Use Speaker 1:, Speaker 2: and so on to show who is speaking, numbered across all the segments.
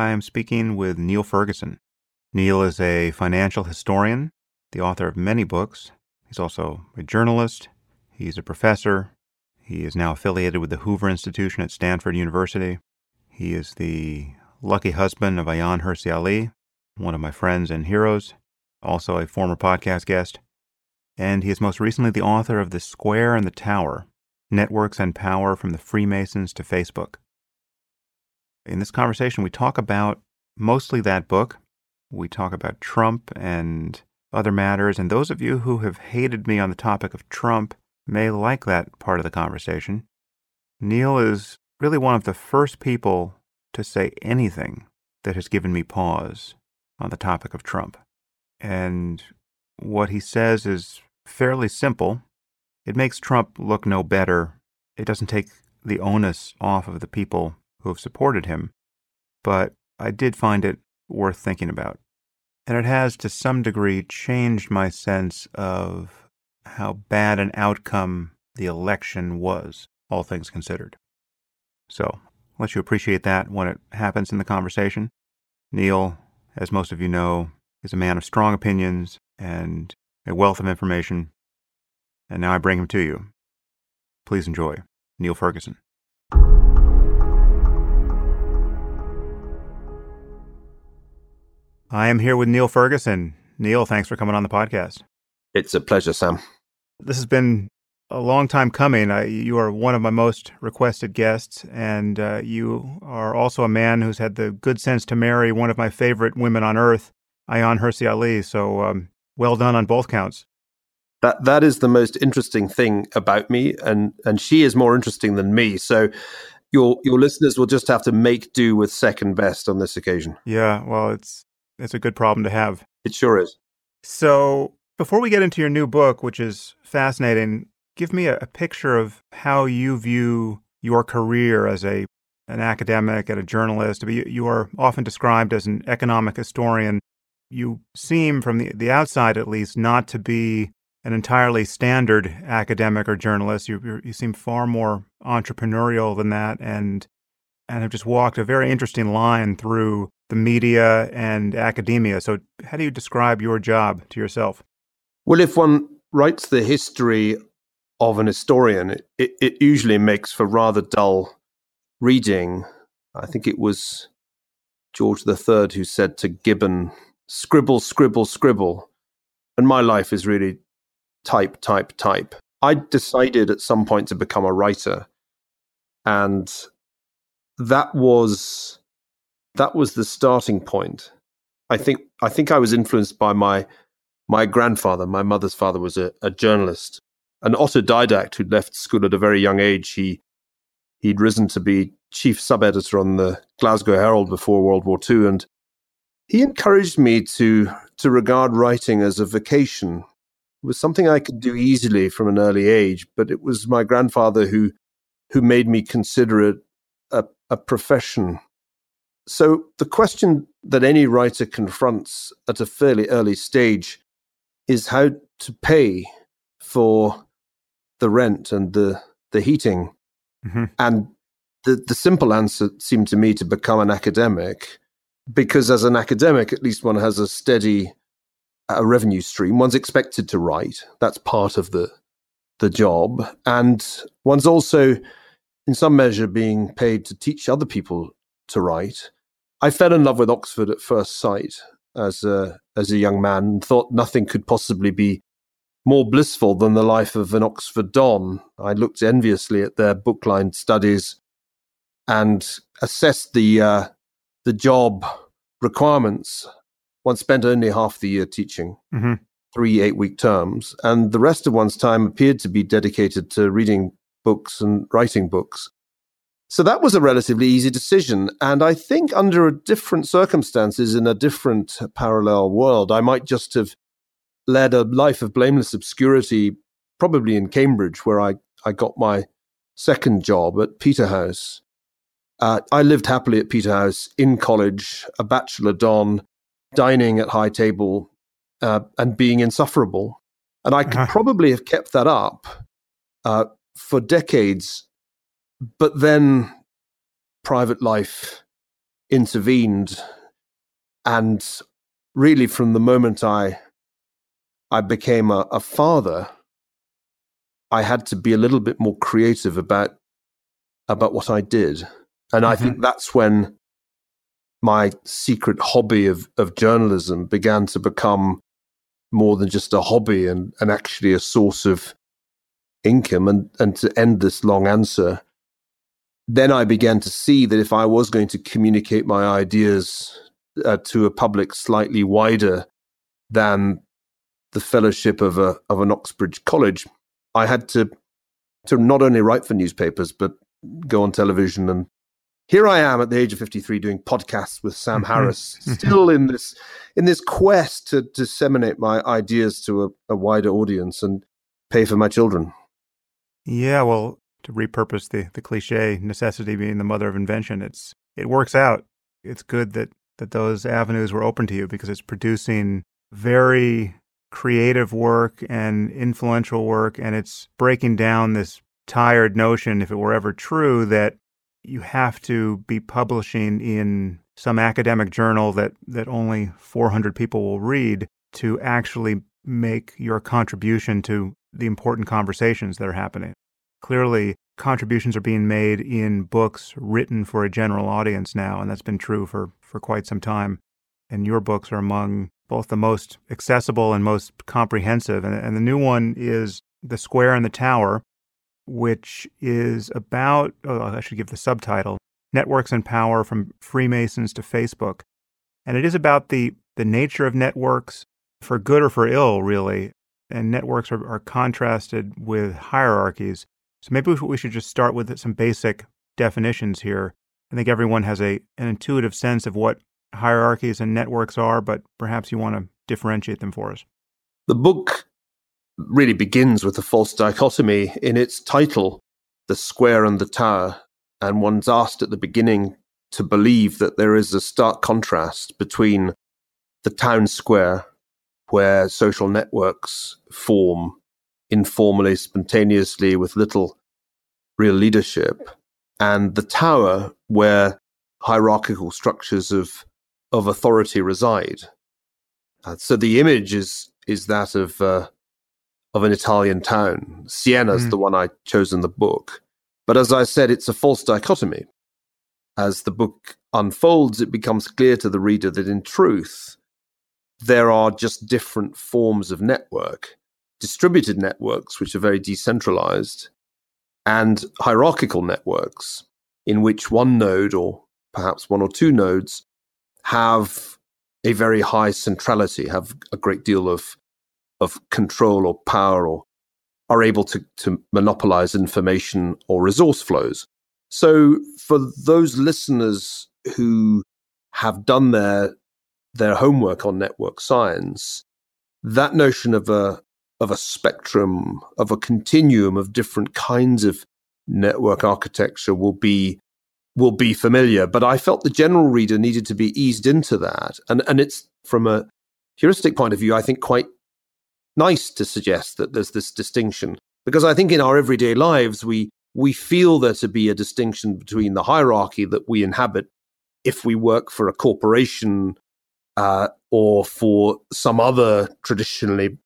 Speaker 1: I am speaking with Niall Ferguson. Niall is a financial historian, the author of many books. He's also a journalist, he's a professor, he is now affiliated with the Hoover Institution at Stanford University. He is the lucky husband of Ayaan Hirsi Ali, one of my friends and heroes, also a former podcast guest. And he is most recently the author of The Square and the Tower Networks and Power from the Freemasons to Facebook. In this conversation, we talk about mostly that book. We talk about Trump and other matters. And those of you who have hated me on the topic of Trump may like that part of the conversation. Niall is really one of the first people to say anything that has given me pause on the topic of Trump. And what he says is fairly simple. It makes Trump look no better. It doesn't take the onus off of the people who have supported him, but I did find it worth thinking about. And it has, to some degree, changed my sense of how bad an outcome the election was, all things considered. So, let you appreciate that when it happens in the conversation. Niall, as most of you know, is a man of strong opinions and a wealth of information. And now I bring him to you. Please enjoy Niall Ferguson. I am here with Niall Ferguson. Niall, thanks for coming on the podcast.
Speaker 2: It's a pleasure, Sam.
Speaker 1: This has been a long time coming. I, you are one of my most requested guests, and uh, you are also a man who's had the good sense to marry one of my favorite women on earth, Ayaan Hirsi Ali. So, um, well done on both counts.
Speaker 2: That that is the most interesting thing about me, and and she is more interesting than me. So, your your listeners will just have to make do with second best on this occasion.
Speaker 1: Yeah, well, it's it's a good problem to have.
Speaker 2: It sure is.
Speaker 1: So, before we get into your new book, which is fascinating, give me a, a picture of how you view your career as a an academic and a journalist. You, you are often described as an economic historian. You seem, from the, the outside at least, not to be an entirely standard academic or journalist. You, you seem far more entrepreneurial than that, and and have just walked a very interesting line through the media and academia. So, how do you describe your job to yourself?
Speaker 2: Well, if one writes the history of an historian, it, it usually makes for rather dull reading. I think it was George III who said to Gibbon, scribble, scribble, scribble. And my life is really type, type, type. I decided at some point to become a writer. And that was that was the starting point. I think I think I was influenced by my my grandfather. My mother's father was a, a journalist, an autodidact who'd left school at a very young age. He he'd risen to be chief sub editor on the Glasgow Herald before World War II, and he encouraged me to to regard writing as a vocation. It was something I could do easily from an early age, but it was my grandfather who who made me consider it a, profession. So, the question that any writer confronts at a fairly early stage is how to pay for the rent and the, the heating. Mm-hmm. And the, the simple answer seemed to me to become an academic, because as an academic, at least one has a steady a revenue stream. One's expected to write. That's part of the the job. And one's also in some measure, being paid to teach other people to write. I fell in love with Oxford at first sight as a, as a young man and thought nothing could possibly be more blissful than the life of an Oxford Don. I looked enviously at their book-lined studies and assessed the uh, the job requirements. One spent only half the year teaching, mm-hmm. three eight-week terms, and the rest of one's time appeared to be dedicated to reading books and writing books. So that was a relatively easy decision. And I think under different circumstances in a different parallel world, I might just have led a life of blameless obscurity, probably in Cambridge, where I, I got my second job at Peterhouse. Uh, I lived happily at Peterhouse in college, a bachelor don, dining at high table, uh, and being insufferable. And I could uh-huh. probably have kept that up uh, for decades. But then private life intervened. And really, from the moment I I became a, a father, I had to be a little bit more creative about about what I did. And mm-hmm. I think that's when my secret hobby of, of journalism began to become more than just a hobby and, and actually a source of income. And, and to end this long answer, then I began to see that if I was going to communicate my ideas uh, to a public slightly wider than the fellowship of a of an Oxbridge college, I had to to not only write for newspapers but go on television and here I am at the age of 53 doing podcasts with Sam Harris, still in this in this quest to disseminate my ideas to a, a, wider audience and pay for my children.
Speaker 1: Yeah, well, to repurpose the the cliche, necessity being the mother of invention, it's it works out. It's good that that those avenues were open to you because it's producing very creative work and influential work and it's breaking down this tired notion if it were ever true that you have to be publishing in some academic journal that, that only 400 people will read to actually make your contribution to the important conversations that are happening. Clearly, contributions are being made in books written for a general audience now, and that's been true for, for quite some time. And your books are among both the most accessible and most comprehensive. And, and the new one is The Square and the Tower, which is about, oh, I should give the subtitle Networks and Power from Freemasons to Facebook. And it is about the, the nature of networks, for good or for ill, really. And networks are, are contrasted with hierarchies. So maybe we should just start with some basic definitions here. I think everyone has a, an intuitive sense of what hierarchies and networks are, but perhaps you want to differentiate them for us.
Speaker 2: The book really begins with a false dichotomy in its title, The Square and the Tower. And one's asked at the beginning to believe that there is a stark contrast between the town square, where social networks form informally, spontaneously, with little real leadership, and the tower, where hierarchical structures of, of authority reside. Uh, so the image is, is that of uh, of an Italian town. Siena's mm. the one I chose in the book. But as I said, it's a false dichotomy. As the book unfolds, it becomes clear to the reader that in truth, there are just different forms of network distributed networks, which are very decentralized, and hierarchical networks, in which one node or perhaps one or two nodes have a very high centrality, have a great deal of of control or power or are able to, to monopolize information or resource flows. So for those listeners who have done their their homework on network science, that notion of a of a spectrum, of a continuum of different kinds of network architecture will be will be familiar. But I felt the general reader needed to be eased into that. And and it's from a heuristic point of view, I think quite nice to suggest that there's this distinction because I think in our everyday lives we we feel there to be a distinction between the hierarchy that we inhabit if we work for a corporation uh, or for some other traditionally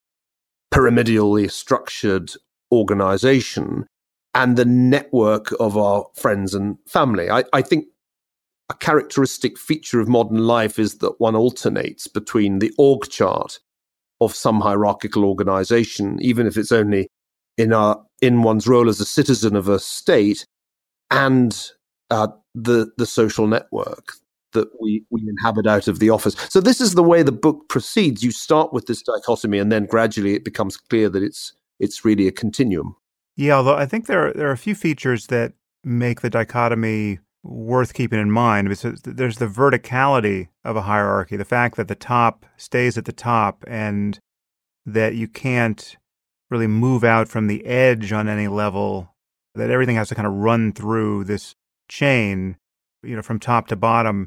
Speaker 2: pyramidally structured organization and the network of our friends and family. I, I think a characteristic feature of modern life is that one alternates between the org chart of some hierarchical organization, even if it's only in our in one's role as a citizen of a state, and uh, the the social network that we we inhabit out of the office. So this is the way the book proceeds. You start with this dichotomy, and then gradually it becomes clear that it's it's really a continuum.
Speaker 1: Yeah, although I think there are, there are a few features that make the dichotomy worth keeping in mind there's the verticality of a hierarchy, the fact that the top stays at the top and that you can't really move out from the edge on any level, that everything has to kind of run through this chain, you know, from top to bottom,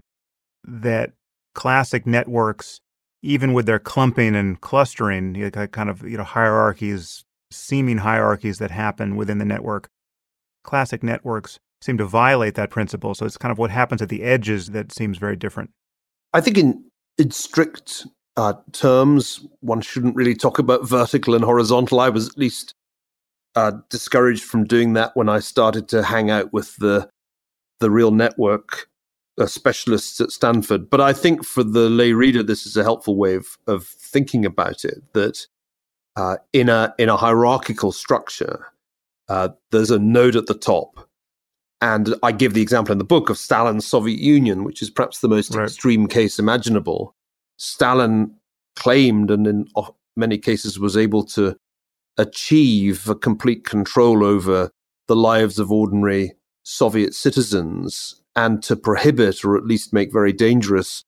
Speaker 1: that classic networks, even with their clumping and clustering, you know, kind of, you know, hierarchies, seeming hierarchies that happen within the network, classic networks seem to violate that principle. So it's kind of what happens at the edges that seems very different.
Speaker 2: I think in, in strict uh, terms, one shouldn't really talk about vertical and horizontal. I was at least uh, discouraged from doing that when I started to hang out with the the real network specialists at Stanford. But I think for the lay reader, this is a helpful way of, of thinking about it. That uh, in a in a hierarchical structure, uh, there's a node at the top, and I give the example in the book of Stalin's Soviet Union, which is perhaps the most right. extreme case imaginable. Stalin claimed, and in many cases was able to achieve a complete control over the lives of ordinary Soviet citizens and to prohibit or at least make very dangerous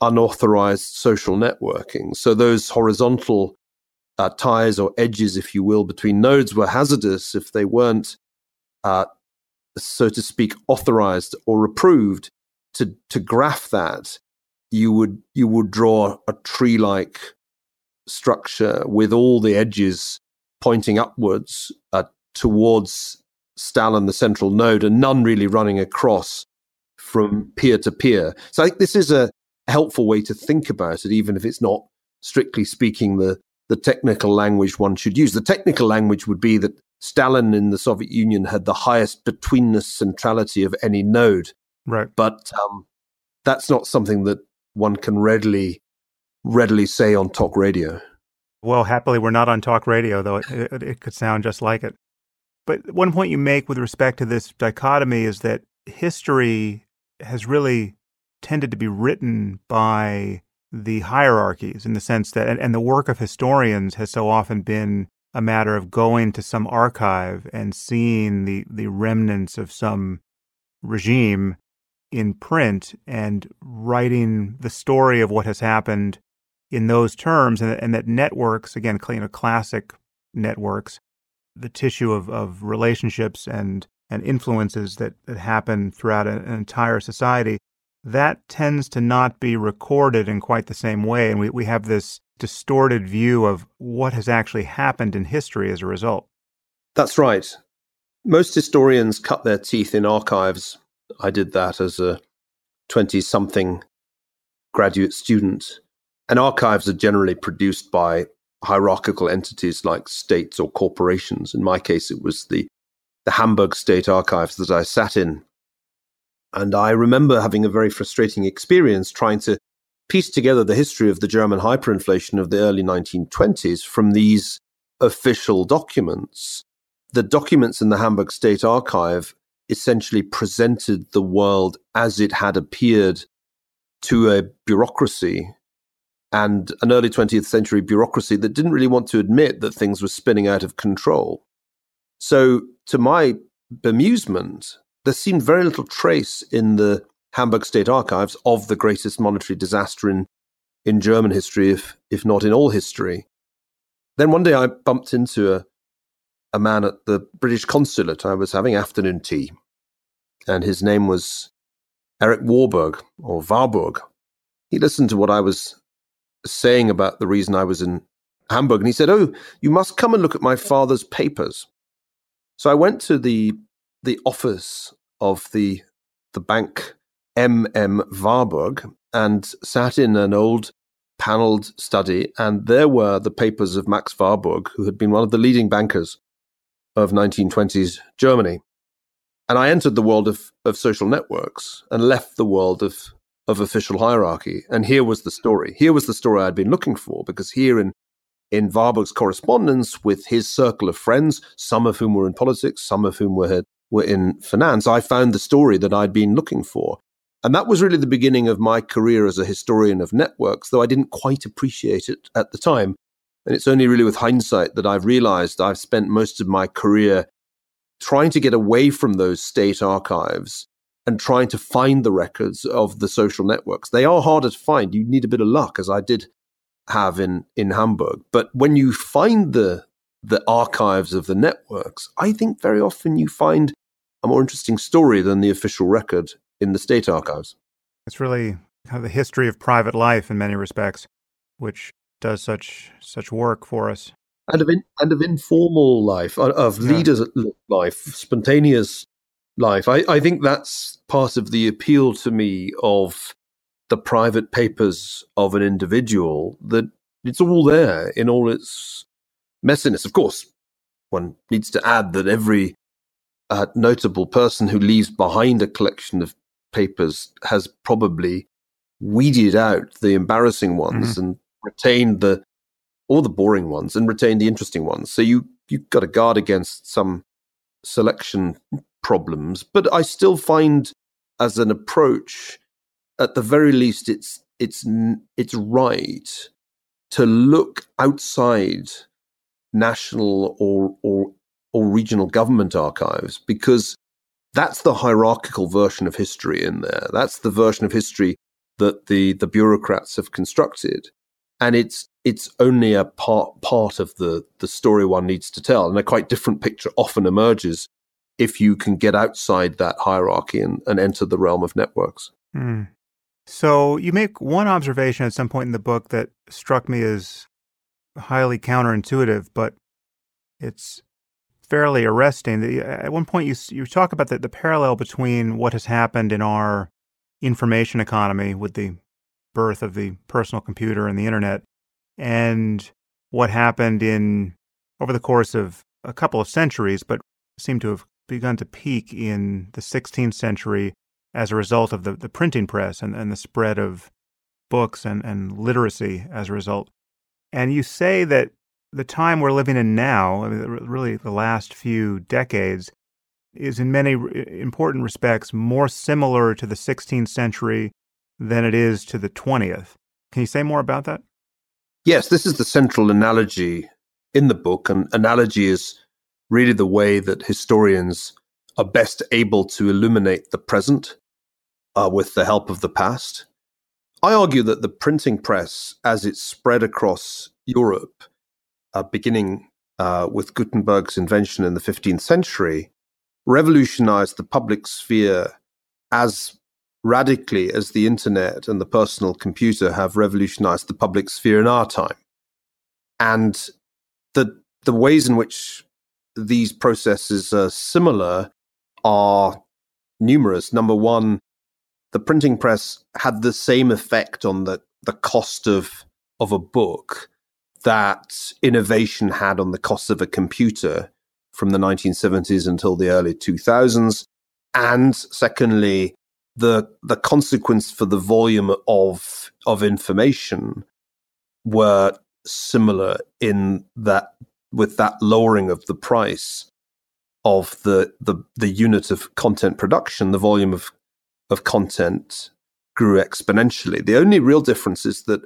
Speaker 2: unauthorized social networking. So those horizontal uh, ties or edges, if you will, between nodes were hazardous if they weren't, uh, so to speak, authorized or approved. To to graph that, you would you would draw a tree-like structure with all the edges pointing upwards uh, towards Stalin, the central node, and none really running across from peer to peer. So I think this is a helpful way to think about it, even if it's not strictly speaking the the technical language one should use. The technical language would be that Stalin in the Soviet Union had the highest betweenness centrality of any node.
Speaker 1: Right.
Speaker 2: But um, that's not something that one can readily readily say on talk radio.
Speaker 1: Well, happily, we're not on talk radio, though it, it, it could sound just like it. But one point you make with respect to this dichotomy is that history has really tended to be written by the hierarchies in the sense that, and, and, the work of historians has so often been a matter of going to some archive and seeing the, the remnants of some regime in print and writing the story of what has happened in those terms, and, and that networks, again, you know, classic networks, the tissue of, of relationships and, and influences that, that happen throughout an, an entire society, that tends to not be recorded in quite the same way. And we, we have this distorted view of what has actually happened in history as a result.
Speaker 2: That's right. Most historians cut their teeth in archives. I did that as a 20 something graduate student. And archives are generally produced by hierarchical entities like states or corporations. In my case, it was the, the Hamburg State Archives that I sat in. And I remember having a very frustrating experience trying to piece together the history of the German hyperinflation of the early 1920s from these official documents. The documents in the Hamburg State Archive essentially presented the world as it had appeared to a bureaucracy and an early 20th century bureaucracy that didn't really want to admit that things were spinning out of control. So, to my bemusement, there seemed very little trace in the Hamburg State Archives of the greatest monetary disaster in, in German history, if, if not in all history. Then one day I bumped into a, a man at the British consulate. I was having afternoon tea, and his name was Eric Warburg, or Warburg. He listened to what I was saying about the reason I was in Hamburg. And he said, Oh, you must come and look at my father's papers. So I went to the the office of the the bank MM Warburg and sat in an old paneled study, and there were the papers of Max Warburg, who had been one of the leading bankers of 1920s Germany. And I entered the world of, of social networks and left the world of of official hierarchy. And here was the story. Here was the story I'd been looking for, because here in in Warburg's correspondence with his circle of friends, some of whom were in politics, some of whom were were in finance, I found the story that I'd been looking for. And that was really the beginning of my career as a historian of networks, though I didn't quite appreciate it at the time. And it's only really with hindsight that I've realized I've spent most of my career trying to get away from those state archives and trying to find the records of the social networks. They are harder to find. You need a bit of luck, as I did have in in Hamburg. But when you find the the archives of the networks, I think very often you find a more interesting story than the official record in the state archives.
Speaker 1: It's really kind of the history of private life in many respects, which does such such work for us.
Speaker 2: And of in, and of informal life, of, of yeah. leaders' life, spontaneous life. I, I think that's part of the appeal to me of the private papers of an individual that it's all there in all its messiness. Of course, one needs to add that every uh, notable person who leaves behind a collection of papers has probably weeded out the embarrassing ones mm-hmm. and retained the all the boring ones and retained the interesting ones. So you you've got to guard against some selection problems. But I still find, as an approach, at the very least, it's it's it's right to look outside national or or or regional government archives because that's the hierarchical version of history in there. That's the version of history that the the bureaucrats have constructed, and it's it's only a part part of the the story one needs to tell, and a quite different picture often emerges if you can get outside that hierarchy and, and enter the realm of networks.
Speaker 1: Mm. So you make one observation at some point in the book that struck me as highly counterintuitive, but it's fairly arresting. At one point, you you talk about the, the parallel between what has happened in our information economy with the birth of the personal computer and the internet, and what happened in over the course of a couple of centuries, but seemed to have begun to peak in the 16th century as a result of the, the printing press and, and the spread of books and, and literacy as a result. And you say that the time we're living in now, I mean, really the last few decades, is in many important respects more similar to the 16th century than it is to the 20th. Can you say more about that?
Speaker 2: Yes, this is the central analogy in the book. And analogy is really the way that historians are best able to illuminate the present uh, with the help of the past. I argue that the printing press, as it spread across Europe, uh, beginning uh, with Gutenberg's invention in the 15th century, revolutionized the public sphere as radically as the internet and the personal computer have revolutionized the public sphere in our time. And the, the ways in which these processes are similar are numerous. Number one, the printing press had the same effect on the, the cost of, of a book that innovation had on the cost of a computer from the 1970s until the early 2000s. And secondly, the the consequence for the volume of of information were similar in that with that lowering of the price of the the the unit of content production, the volume of of content grew exponentially. The only real difference is that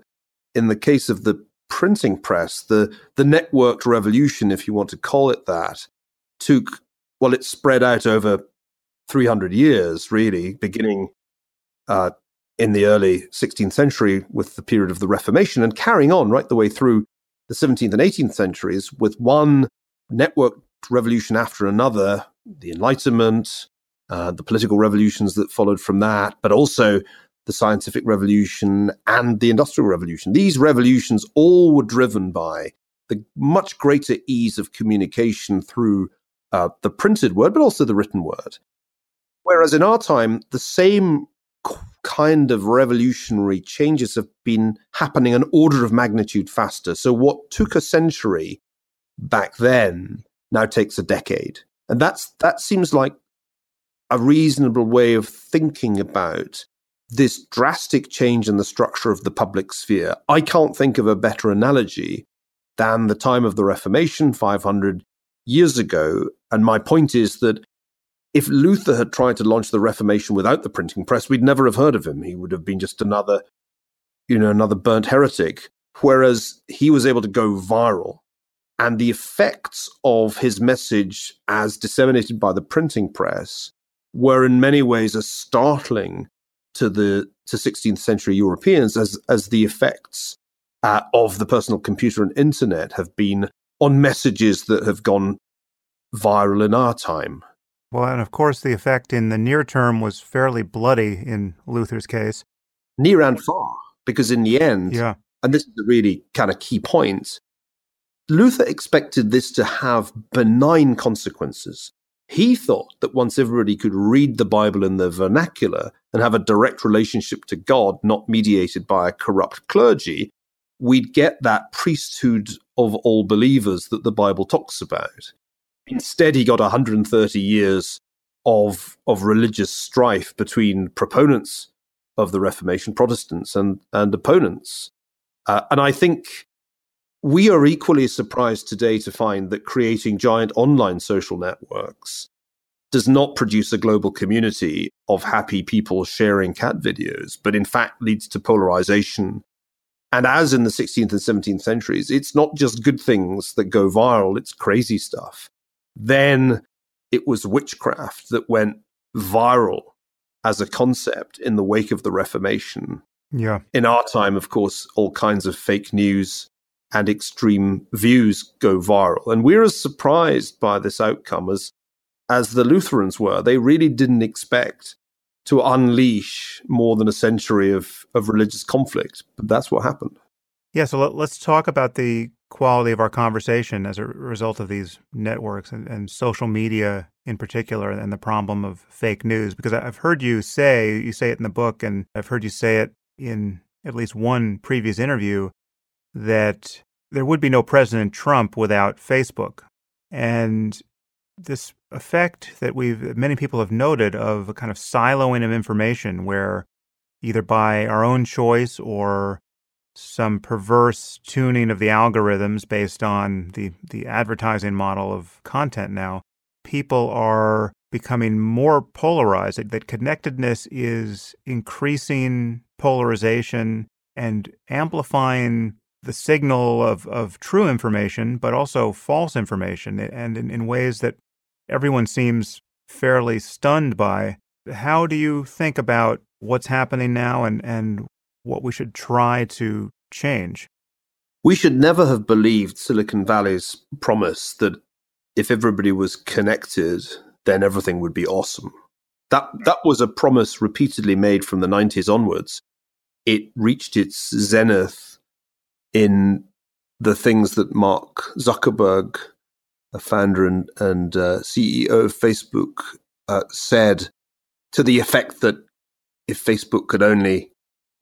Speaker 2: in the case of the printing press, the the networked revolution, if you want to call it that, took well, it spread out over 300 years, really, beginning uh, in the early 16th century with the period of the Reformation and carrying on right the way through the 17th and 18th centuries with one networked revolution after another the Enlightenment, uh, the political revolutions that followed from that, but also the scientific revolution and the industrial revolution. These revolutions all were driven by the much greater ease of communication through uh, the printed word, but also the written word. Whereas in our time, the same kind of revolutionary changes have been happening an order of magnitude faster. So what took a century back then now takes a decade. And that's that seems like a reasonable way of thinking about this drastic change in the structure of the public sphere. I can't think of a better analogy than the time of the Reformation 500 years ago. And my point is that if Luther had tried to launch the Reformation without the printing press, we'd never have heard of him. He would have been just another, you know, another burnt heretic. Whereas he was able to go viral. And the effects of his message as disseminated by the printing press were in many ways as startling to the to 16th century Europeans as as the effects uh, of the personal computer and internet have been on messages that have gone viral in our time.
Speaker 1: Well, and of course, the effect in the near term was fairly bloody in Luther's case.
Speaker 2: Near and far, because in the end,
Speaker 1: yeah.
Speaker 2: and this is a really kind of key point, Luther expected this to have benign consequences. He thought that once everybody could read the Bible in the vernacular and have a direct relationship to God, not mediated by a corrupt clergy, we'd get that priesthood of all believers that the Bible talks about. Instead, he got 130 years of, of religious strife between proponents of the Reformation, Protestants, and, and opponents. Uh, and I think we are equally surprised today to find that creating giant online social networks does not produce a global community of happy people sharing cat videos, but in fact leads to polarization. And as in the 16th and 17th centuries, it's not just good things that go viral, it's crazy stuff. Then it was witchcraft that went viral as a concept in the wake of the Reformation.
Speaker 1: Yeah.
Speaker 2: In our time, of course, all kinds of fake news and extreme views go viral. And we're as surprised by this outcome as, as the Lutherans were. They really didn't expect to unleash more than a century of, of religious conflict, but that's what happened.
Speaker 1: Yeah, so let, us talk about the quality of our conversation as a result of these networks and, and social media in particular and the problem of fake news because I've heard you say you say it in the book and I've heard you say it in at least one previous interview that there would be no President Trump without Facebook. And this effect that we've many people have noted of a kind of siloing of information where either by our own choice or some perverse tuning of the algorithms based on the, the advertising model of content now, people are becoming more polarized, that connectedness is increasing polarization and amplifying the signal of, of true information, but also false information, and in, in ways that everyone seems fairly stunned by. How do you think about what's happening now and, and what we should try to change?
Speaker 2: We should never have believed Silicon Valley's promise that if everybody was connected, then everything would be awesome. That that was a promise repeatedly made from the 90s onwards. It reached its zenith in the things that Mark Zuckerberg, founder and, and uh, CEO of Facebook, uh, said to the effect that if Facebook could only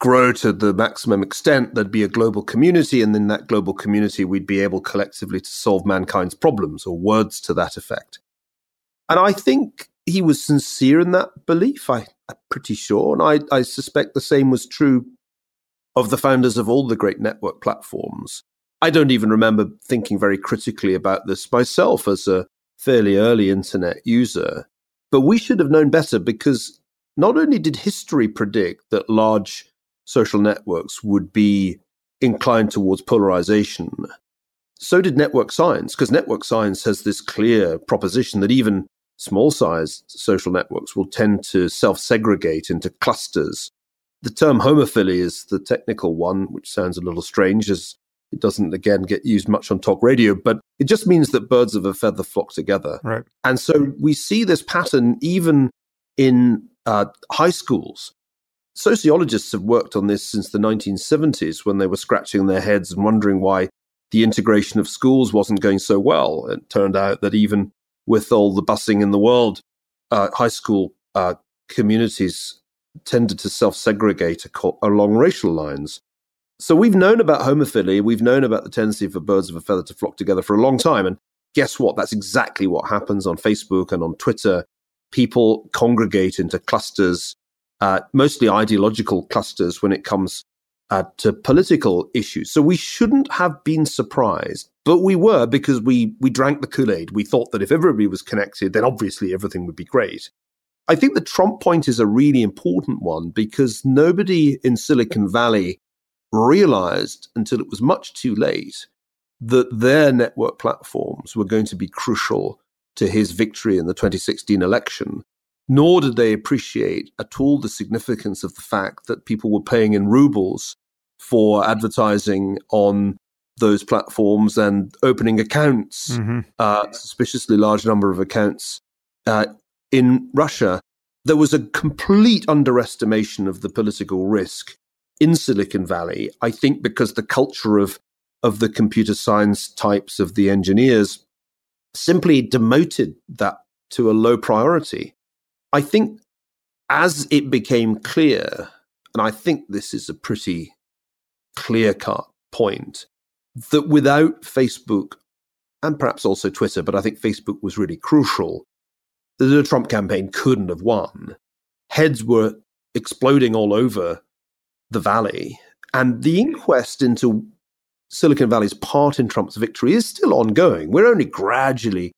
Speaker 2: grow to the maximum extent, there'd be a global community, and in that global community, we'd be able collectively to solve mankind's problems, or words to that effect. And I think he was sincere in that belief. I, am pretty sure, and I, I suspect the same was true of the founders of all the great network platforms. I don't even remember thinking very critically about this myself as a fairly early internet user. But we should have known better because not only did history predict that large social networks would be inclined towards polarization, so did network science, because network science has this clear proposition that even small sized social networks will tend to self segregate into clusters the term homophily is the technical one, which sounds a little strange as it doesn't again get used much on talk radio, but it just means that birds of a feather flock together.
Speaker 1: Right.
Speaker 2: And so we see this pattern even in uh, high schools. Sociologists have worked on this since the 1970s when they were scratching their heads and wondering why the integration of schools wasn't going so well. It turned out that even with all the busing in the world, uh, high school uh, communities tended to self segregate along racial lines. So we've known about homophily, we've known about the tendency for birds of a feather to flock together for a long time. And guess what? That's exactly what happens on Facebook and on Twitter. People congregate into clusters, uh, mostly ideological clusters when it comes uh, to political issues. So we shouldn't have been surprised, but we were because we we drank the Kool Aid. We thought that if everybody was connected, then obviously everything would be great. I think the Trump point is a really important one because nobody in Silicon Valley realized until it was much too late that their network platforms were going to be crucial to his victory in the 2016 election. Nor did they appreciate at all the significance of the fact that people were paying in rubles for advertising on those platforms and opening accounts, mm-hmm. uh, suspiciously large number of accounts uh, in Russia, there was a complete underestimation of the political risk in Silicon Valley. I think because the culture of of the computer science types of the engineers simply demoted that to a low priority. I think as it became clear, and I think this is a pretty clear cut point, that without Facebook and perhaps also Twitter, but I think Facebook was really crucial, the Trump campaign couldn't have won. Heads were exploding all over the valley. And the inquest into Silicon Valley's part in Trump's victory is still ongoing. We're only gradually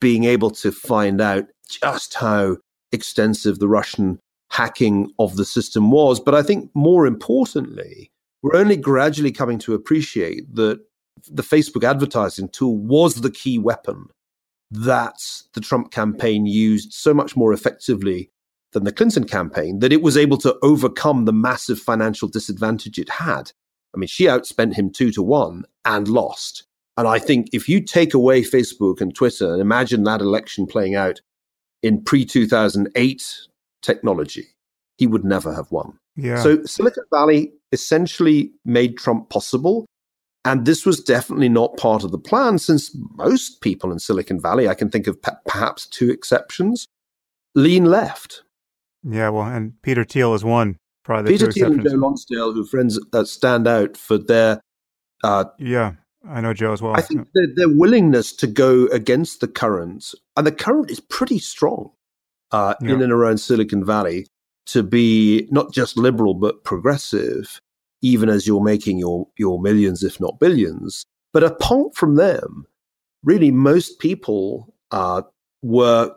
Speaker 2: being able to find out just how extensive the Russian hacking of the system was. But I think more importantly, we're only gradually coming to appreciate that the Facebook advertising tool was the key weapon that the Trump campaign used so much more effectively than the Clinton campaign that it was able to overcome the massive financial disadvantage it had. I mean, she outspent him two to one and lost. And I think if you take away Facebook and Twitter and imagine that election playing out in pre 2008 technology, he would never have won.
Speaker 1: Yeah.
Speaker 2: So Silicon Valley essentially made Trump possible. And this was definitely not part of the plan, since most people in Silicon Valley, I can think of perhaps two exceptions, lean left.
Speaker 1: Yeah, well, and Peter Thiel is one. Probably
Speaker 2: Peter Thiel and Joe Lonsdale, who friends uh, stand out for their.
Speaker 1: Uh, yeah, I know Joe as well.
Speaker 2: I think their, their, willingness to go against the current, and the current is pretty strong uh, yeah. in and around Silicon Valley, to be not just liberal but progressive, even as you're making your your millions, if not billions. But apart from them, really, most people uh, were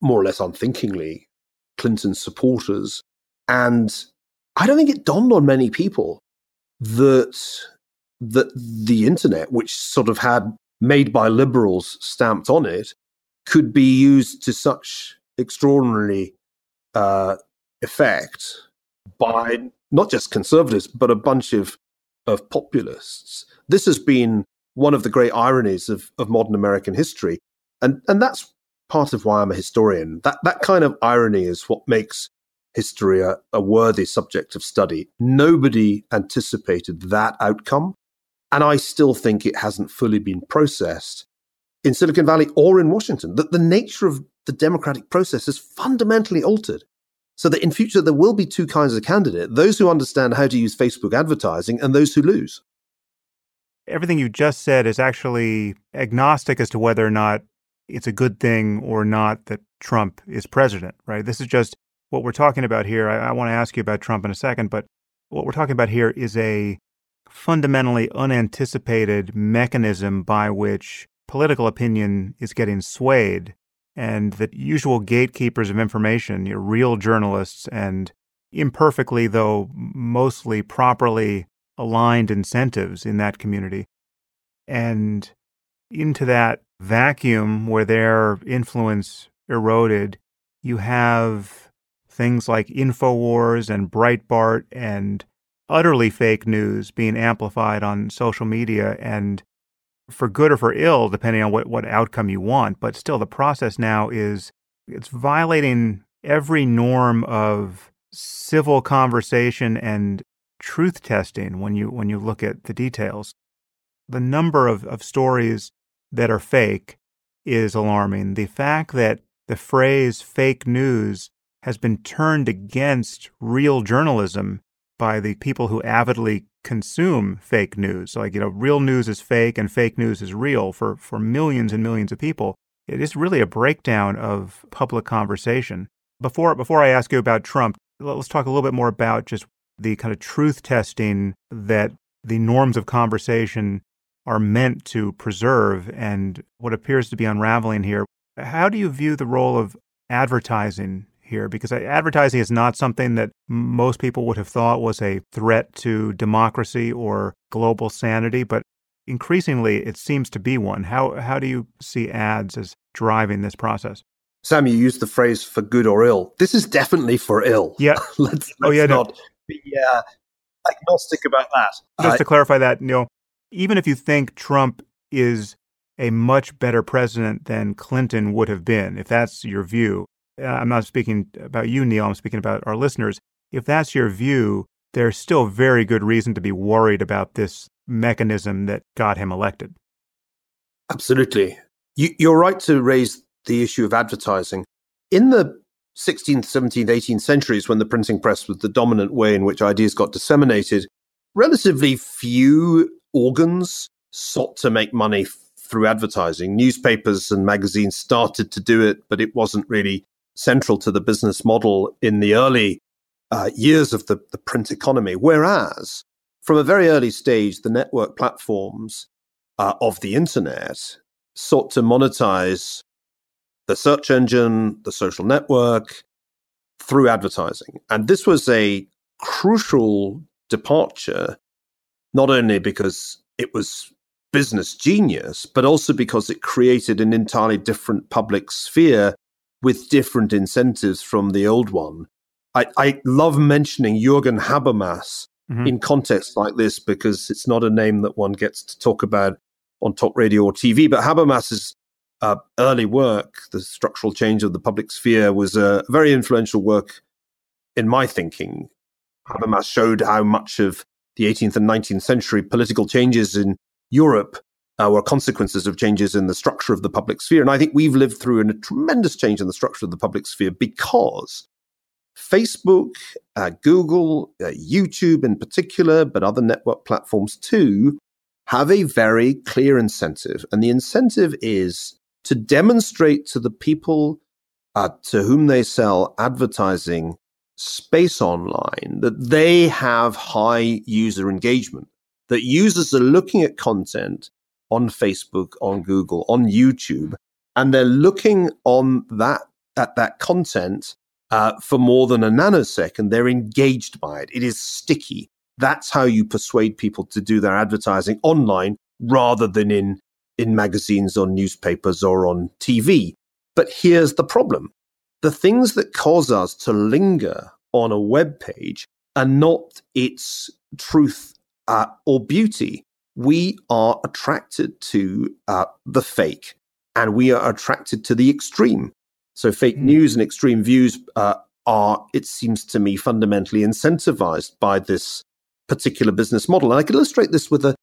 Speaker 2: more or less unthinkingly Clinton supporters, and I don't think it dawned on many people that that the internet, which sort of had made by liberals stamped on it, could be used to such extraordinary uh, effect by not just conservatives, but a bunch of, of populists. This has been one of the great ironies of, of modern American history. And, and that's part of why I'm a historian. That, that kind of irony is what makes history a, a worthy subject of study. Nobody anticipated that outcome. And I still think it hasn't fully been processed in Silicon Valley or in Washington, that the nature of the democratic process is fundamentally altered. So that in future there will be two kinds of candidate those who understand how to use Facebook advertising and those who lose.
Speaker 1: Everything you just said is actually agnostic as to whether or not it's a good thing or not that Trump is president, right? This is just what we're talking about here, I, I want to ask you about Trump in a second, but what we're talking about here is a fundamentally unanticipated mechanism by which political opinion is getting swayed and the usual gatekeepers of information, real journalists and imperfectly, though mostly properly aligned incentives in that community. And into that vacuum where their influence eroded, you have things like InfoWars and Breitbart and utterly fake news being amplified on social media and for good or for ill, depending on what, what outcome you want. But still, the process now is it's violating every norm of civil conversation and truth testing when you when you look at the details. The number of, of stories that are fake is alarming. The fact that the phrase fake news has been turned against real journalism by the people who avidly consume fake news. Like, you know, real news is fake and fake news is real for, for millions and millions of people. It is really a breakdown of public conversation. Before, before I ask you about Trump, let's talk a little bit more about just the kind of truth testing that the norms of conversation are meant to preserve and what appears to be unraveling here. How do you view the role of advertising here because advertising is not something that most people would have thought was a threat to democracy or global sanity, but increasingly it seems to be one. How, how do you see ads as driving this process?
Speaker 2: Sam, you used the phrase for good or ill. This is definitely for ill.
Speaker 1: Yeah.
Speaker 2: let's, let's oh, yeah, not no. be uh, agnostic about that.
Speaker 1: Just uh, to clarify that, Niall, even if you think Trump is a much better president than Clinton would have been, if that's your view, Uh, I'm not speaking about you, Niall, I'm speaking about our listeners. If that's your view, there's still very good reason to be worried about this mechanism that got him elected.
Speaker 2: Absolutely. You, are right to raise the issue of advertising. In the 16th, 17th, 18th centuries, when the printing press was the dominant way in which ideas got disseminated, relatively few organs sought to make money through advertising. Newspapers and magazines started to do it, but it wasn't really central to the business model in the early uh, years of the, the print economy. Whereas from a very early stage, the network platforms uh, of the internet sought to monetize the search engine, the social network through advertising. And this was a crucial departure, not only because it was business genius, but also because it created an entirely different public sphere with different incentives from the old one. I, I love mentioning Jürgen Habermas mm-hmm. in context like this because it's not a name that one gets to talk about on talk radio or TV. But Habermas's uh, early work, The Structural Change of the Public Sphere, was a very influential work in my thinking. Habermas showed how much of the 18th and 19th century political changes in Europe uh, were consequences of changes in the structure of the public sphere. And I think we've lived through a tremendous change in the structure of the public sphere because Facebook, uh, Google, uh, YouTube in particular, but other network platforms too, have a very clear incentive. And the incentive is to demonstrate to the people uh, to whom they sell advertising space online that they have high user engagement, that users are looking at content on Facebook, on Google, on YouTube, and they're looking on that at that content uh, for more than a nanosecond. They're engaged by it. It is sticky. That's how you persuade people to do their advertising online rather than in in magazines or newspapers or on TV. But here's the problem. The things that cause us to linger on a web page are not its truth uh, or beauty we are attracted to uh, the fake and we are attracted to the extreme. So, fake mm. news and extreme views uh, are, it seems to me, fundamentally incentivized by this particular business model. And I could illustrate this with a,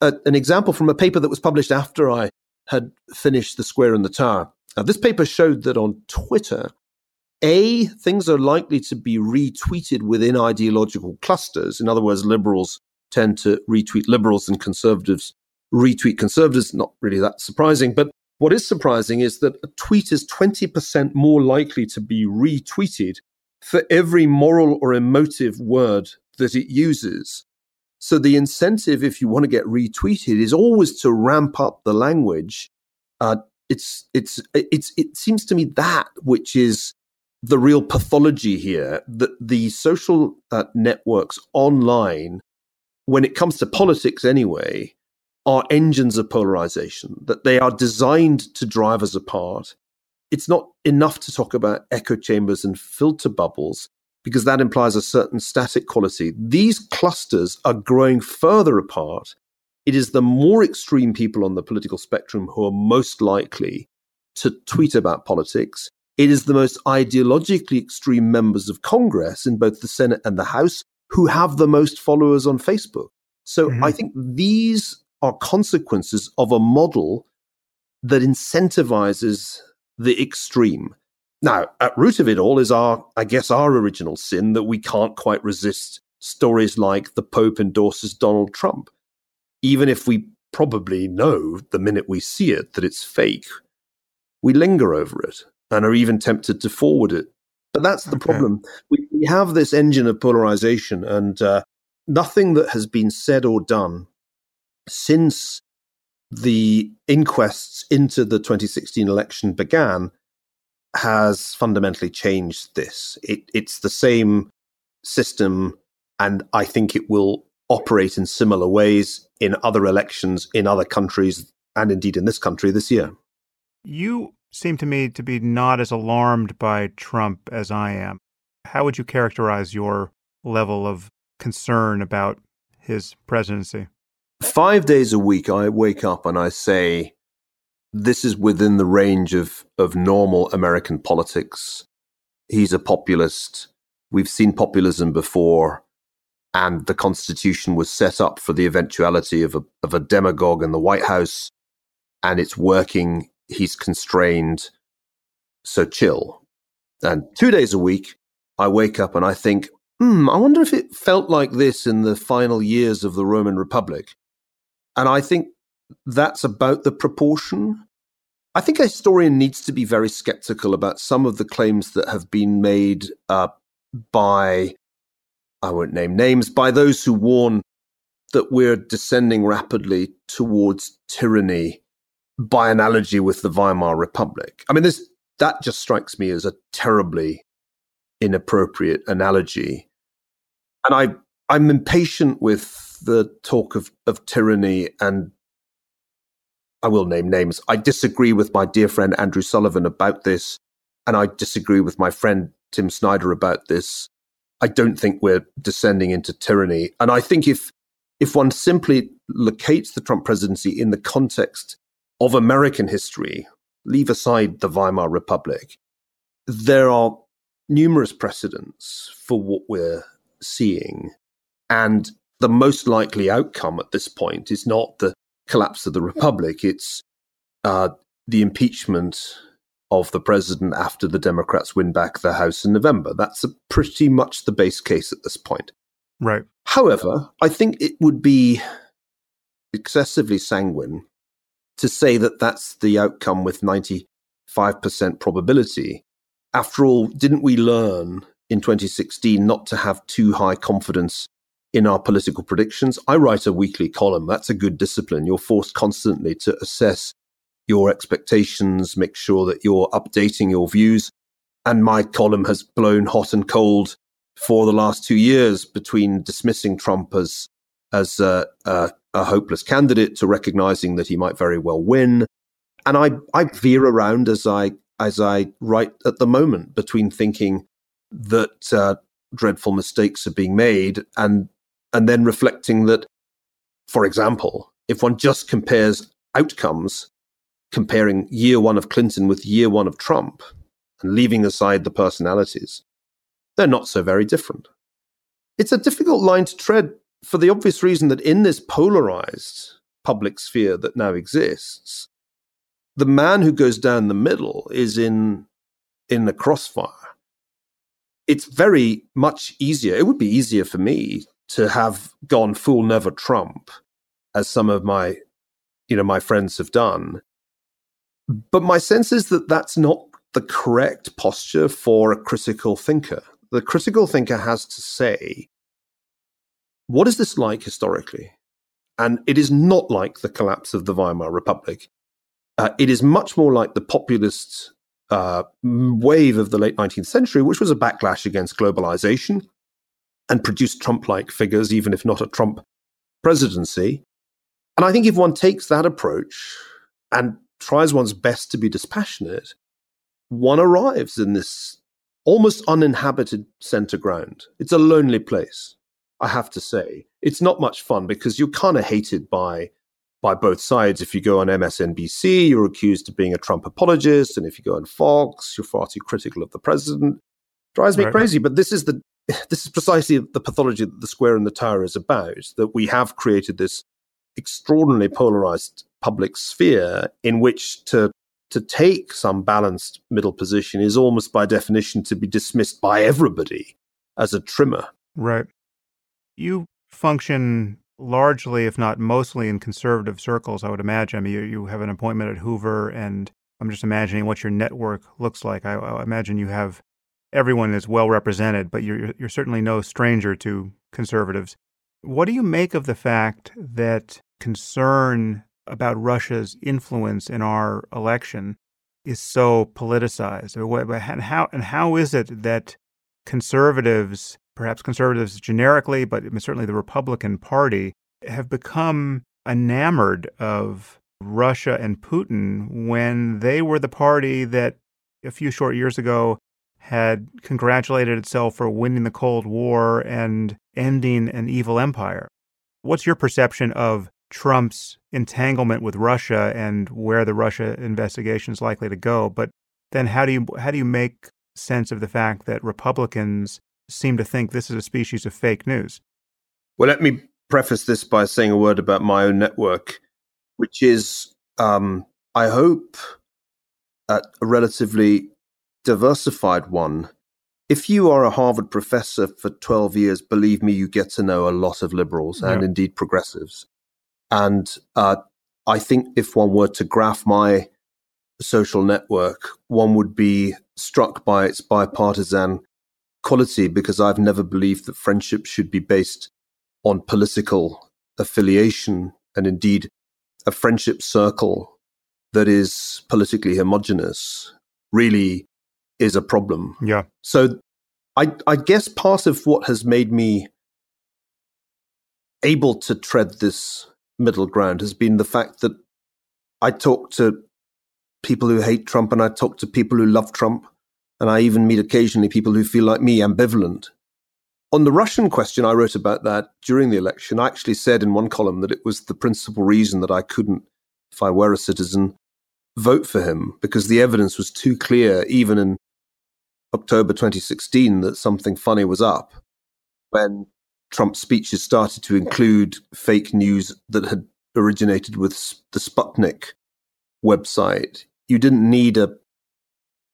Speaker 2: a, an example from a paper that was published after I had finished The Square and the Tower. Now, this paper showed that on Twitter, A, things are likely to be retweeted within ideological clusters. In other words, liberals tend to retweet liberals and conservatives retweet conservatives. Not really that surprising. But what is surprising is that a tweet is 20% more likely to be retweeted for every moral or emotive word that it uses. So the incentive, if you want to get retweeted, is always to ramp up the language. Uh, it's it's it's it seems to me that which is the real pathology here that the social uh, networks online when it comes to politics anyway, are engines of polarization, that they are designed to drive us apart. It's not enough to talk about echo chambers and filter bubbles because that implies a certain static quality. These clusters are growing further apart. It is the more extreme people on the political spectrum who are most likely to tweet about politics. It is the most ideologically extreme members of Congress in both the Senate and the House who have the most followers on Facebook. So mm-hmm. I think these are consequences of a model that incentivizes the extreme. Now, at root of it all is our, I guess, our original sin that we can't quite resist stories like the Pope endorses Donald Trump. Even if we probably know the minute we see it that it's fake, we linger over it and are even tempted to forward it but that's the okay. problem. We, we have this engine of polarization, and uh, nothing that has been said or done since the inquests into the 2016 election began has fundamentally changed this. It, it's the same system, and I think it will operate in similar ways in other elections in other countries and indeed in this country this year.
Speaker 1: You seem to me to be not as alarmed by Trump as I am. How would you characterize your level of concern about his presidency?
Speaker 2: Five days a week, I wake up and I say, this is within the range of, of normal American politics. He's a populist. We've seen populism before, and the Constitution was set up for the eventuality of a, of a demagogue in the White House, and it's working he's constrained. so chill. And two days a week, I wake up and I think, hmm, I wonder if it felt like this in the final years of the Roman Republic. And I think that's about the proportion. I think a historian needs to be very skeptical about some of the claims that have been made uh, by, I won't name names, by those who warn that we're descending rapidly towards tyranny by analogy with the Weimar Republic. I mean, this, that just strikes me as a terribly inappropriate analogy. And I, I'm impatient with the talk of, of tyranny and I will name names. I disagree with my dear friend Andrew Sullivan about this, and I disagree with my friend Tim Snyder about this. I don't think we're descending into tyranny. And I think if if one simply locates the Trump presidency in the context of American history, leave aside the Weimar Republic, there are numerous precedents for what we're seeing. And the most likely outcome at this point is not the collapse of the republic, it's uh, the impeachment of the president after the Democrats win back the House in November. That's pretty much the base case at this point.
Speaker 1: Right.
Speaker 2: However, I think it would be excessively sanguine to say that that's the outcome with 95% probability. After all, didn't we learn in 2016 not to have too high confidence in our political predictions? I write a weekly column. That's a good discipline. You're forced constantly to assess your expectations, make sure that you're updating your views. And my column has blown hot and cold for the last two years between dismissing Trump as as a hopeless candidate to recognizing that he might very well win. And I, I veer around as I as I write at the moment between thinking that uh, dreadful mistakes are being made and and then reflecting that, for example, if one just compares outcomes, comparing year one of Clinton with year one of Trump, and leaving aside the personalities, they're not so very different. It's a difficult line to tread for the obvious reason that in this polarized public sphere that now exists, the man who goes down the middle is in in the crossfire. It's very much easier. It would be easier for me to have gone full never Trump, as some of my, you know, my friends have done. But my sense is that that's not the correct posture for a critical thinker. The critical thinker has to say, what is this like historically? And it is not like the collapse of the Weimar Republic. Uh, it is much more like the populist uh, wave of the late 19th century, which was a backlash against globalization and produced Trump like figures, even if not a Trump presidency. And I think if one takes that approach and tries one's best to be dispassionate, one arrives in this almost uninhabited center ground. It's a lonely place, I have to say. It's not much fun because you're kind of hated by by both sides. If you go on MSNBC, you're accused of being a Trump apologist, and if you go on Fox, you're far too critical of the president. Drives me right. crazy, but this is the this is precisely the pathology that the square and the tower is about that we have created this extraordinarily polarized public sphere in which to to take some balanced middle position is almost by definition to be dismissed by everybody as a trimmer
Speaker 1: right you function largely if not mostly in conservative circles i would imagine I mean, you, you have an appointment at hoover and i'm just imagining what your network looks like I, I imagine you have everyone is well represented, but you're, you're certainly no stranger to conservatives. What do you make of the fact that concern about Russia's influence in our election is so politicized? And how, and how is it that conservatives, perhaps conservatives generically, but certainly the Republican Party, have become enamored of Russia and Putin when they were the party that a few short years ago had congratulated itself for winning the Cold War and ending an evil empire. What's your perception of Trump's entanglement with Russia and where the Russia investigation is likely to go? But then how do you how do you make sense of the fact that Republicans seem to think this is a species of fake news?
Speaker 2: Well, let me preface this by saying a word about my own network, which is, um, I hope, a relatively diversified one. If you are a Harvard professor for 12 years, believe me, you get to know a lot of liberals and indeed progressives. And uh, I think if one were to graph my social network, one would be struck by its bipartisan quality because I've never believed that friendship should be based on political affiliation. And indeed, a friendship circle that is politically homogenous really is a problem.
Speaker 1: Yeah.
Speaker 2: So I, I guess part of what has made me able to tread this middle ground has been the fact that I talk to people who hate Trump and I talk to people who love Trump. And I even meet occasionally people who feel like me, ambivalent. On the Russian question, I wrote about that during the election. I actually said in one column that it was the principal reason that I couldn't, if I were a citizen, vote for him because the evidence was too clear, even in October 2016, that something funny was up. When Trump's speeches started to include fake news that had originated with the Sputnik website, you didn't need a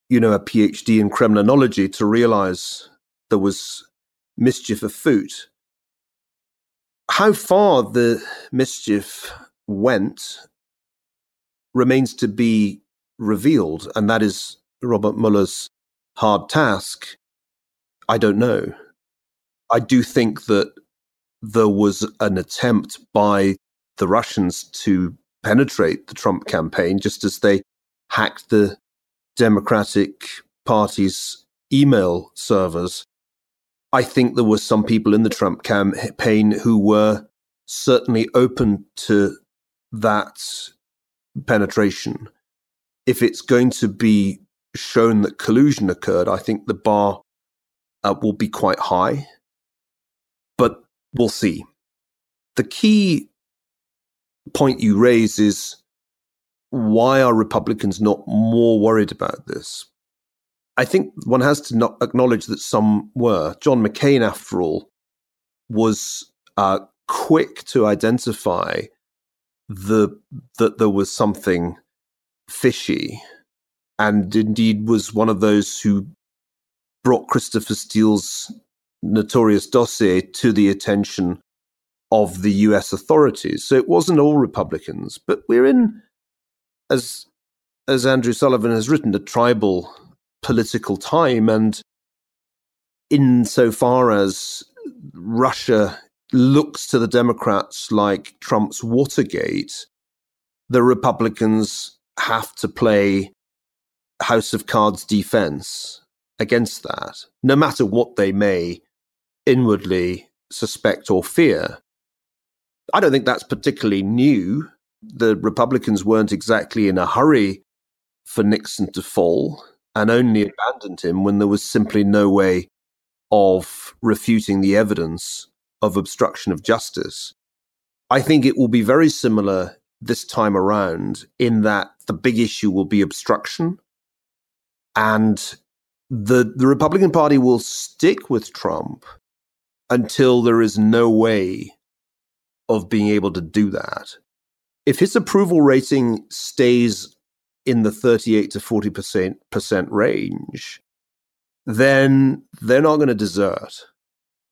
Speaker 2: you know a PhD in criminology to realize there was mischief afoot. How far the mischief went remains to be revealed, and that is Robert Mueller's hard task. I don't know. I do think that there was an attempt by the Russians to penetrate the Trump campaign, just as they hacked the Democratic Party's email servers. I think there were some people in the Trump campaign who were certainly open to that penetration. If it's going to be shown that collusion occurred, I think the bar uh, will be quite high. But we'll see. The key point you raise is why are Republicans not more worried about this? I think one has to acknowledge that some were. John McCain, after all, was uh, quick to identify the that there was something fishy, and indeed was one of those who brought Christopher Steele's notorious dossier to the attention of the US authorities. So it wasn't all Republicans, but we're in, as as Andrew Sullivan has written, a tribal political time, and insofar as Russia looks to the Democrats like Trump's Watergate, the Republicans have to play House of Cards defense against that, no matter what they may inwardly suspect or fear. I don't think that's particularly new. The Republicans weren't exactly in a hurry for Nixon to fall and only abandoned him when there was simply no way of refuting the evidence of obstruction of justice. I think it will be very similar this time around in that the big issue will be obstruction and the the Republican Party will stick with Trump until there is no way of being able to do that. If his approval rating stays in the 38 to 40% range, then they're not going to desert.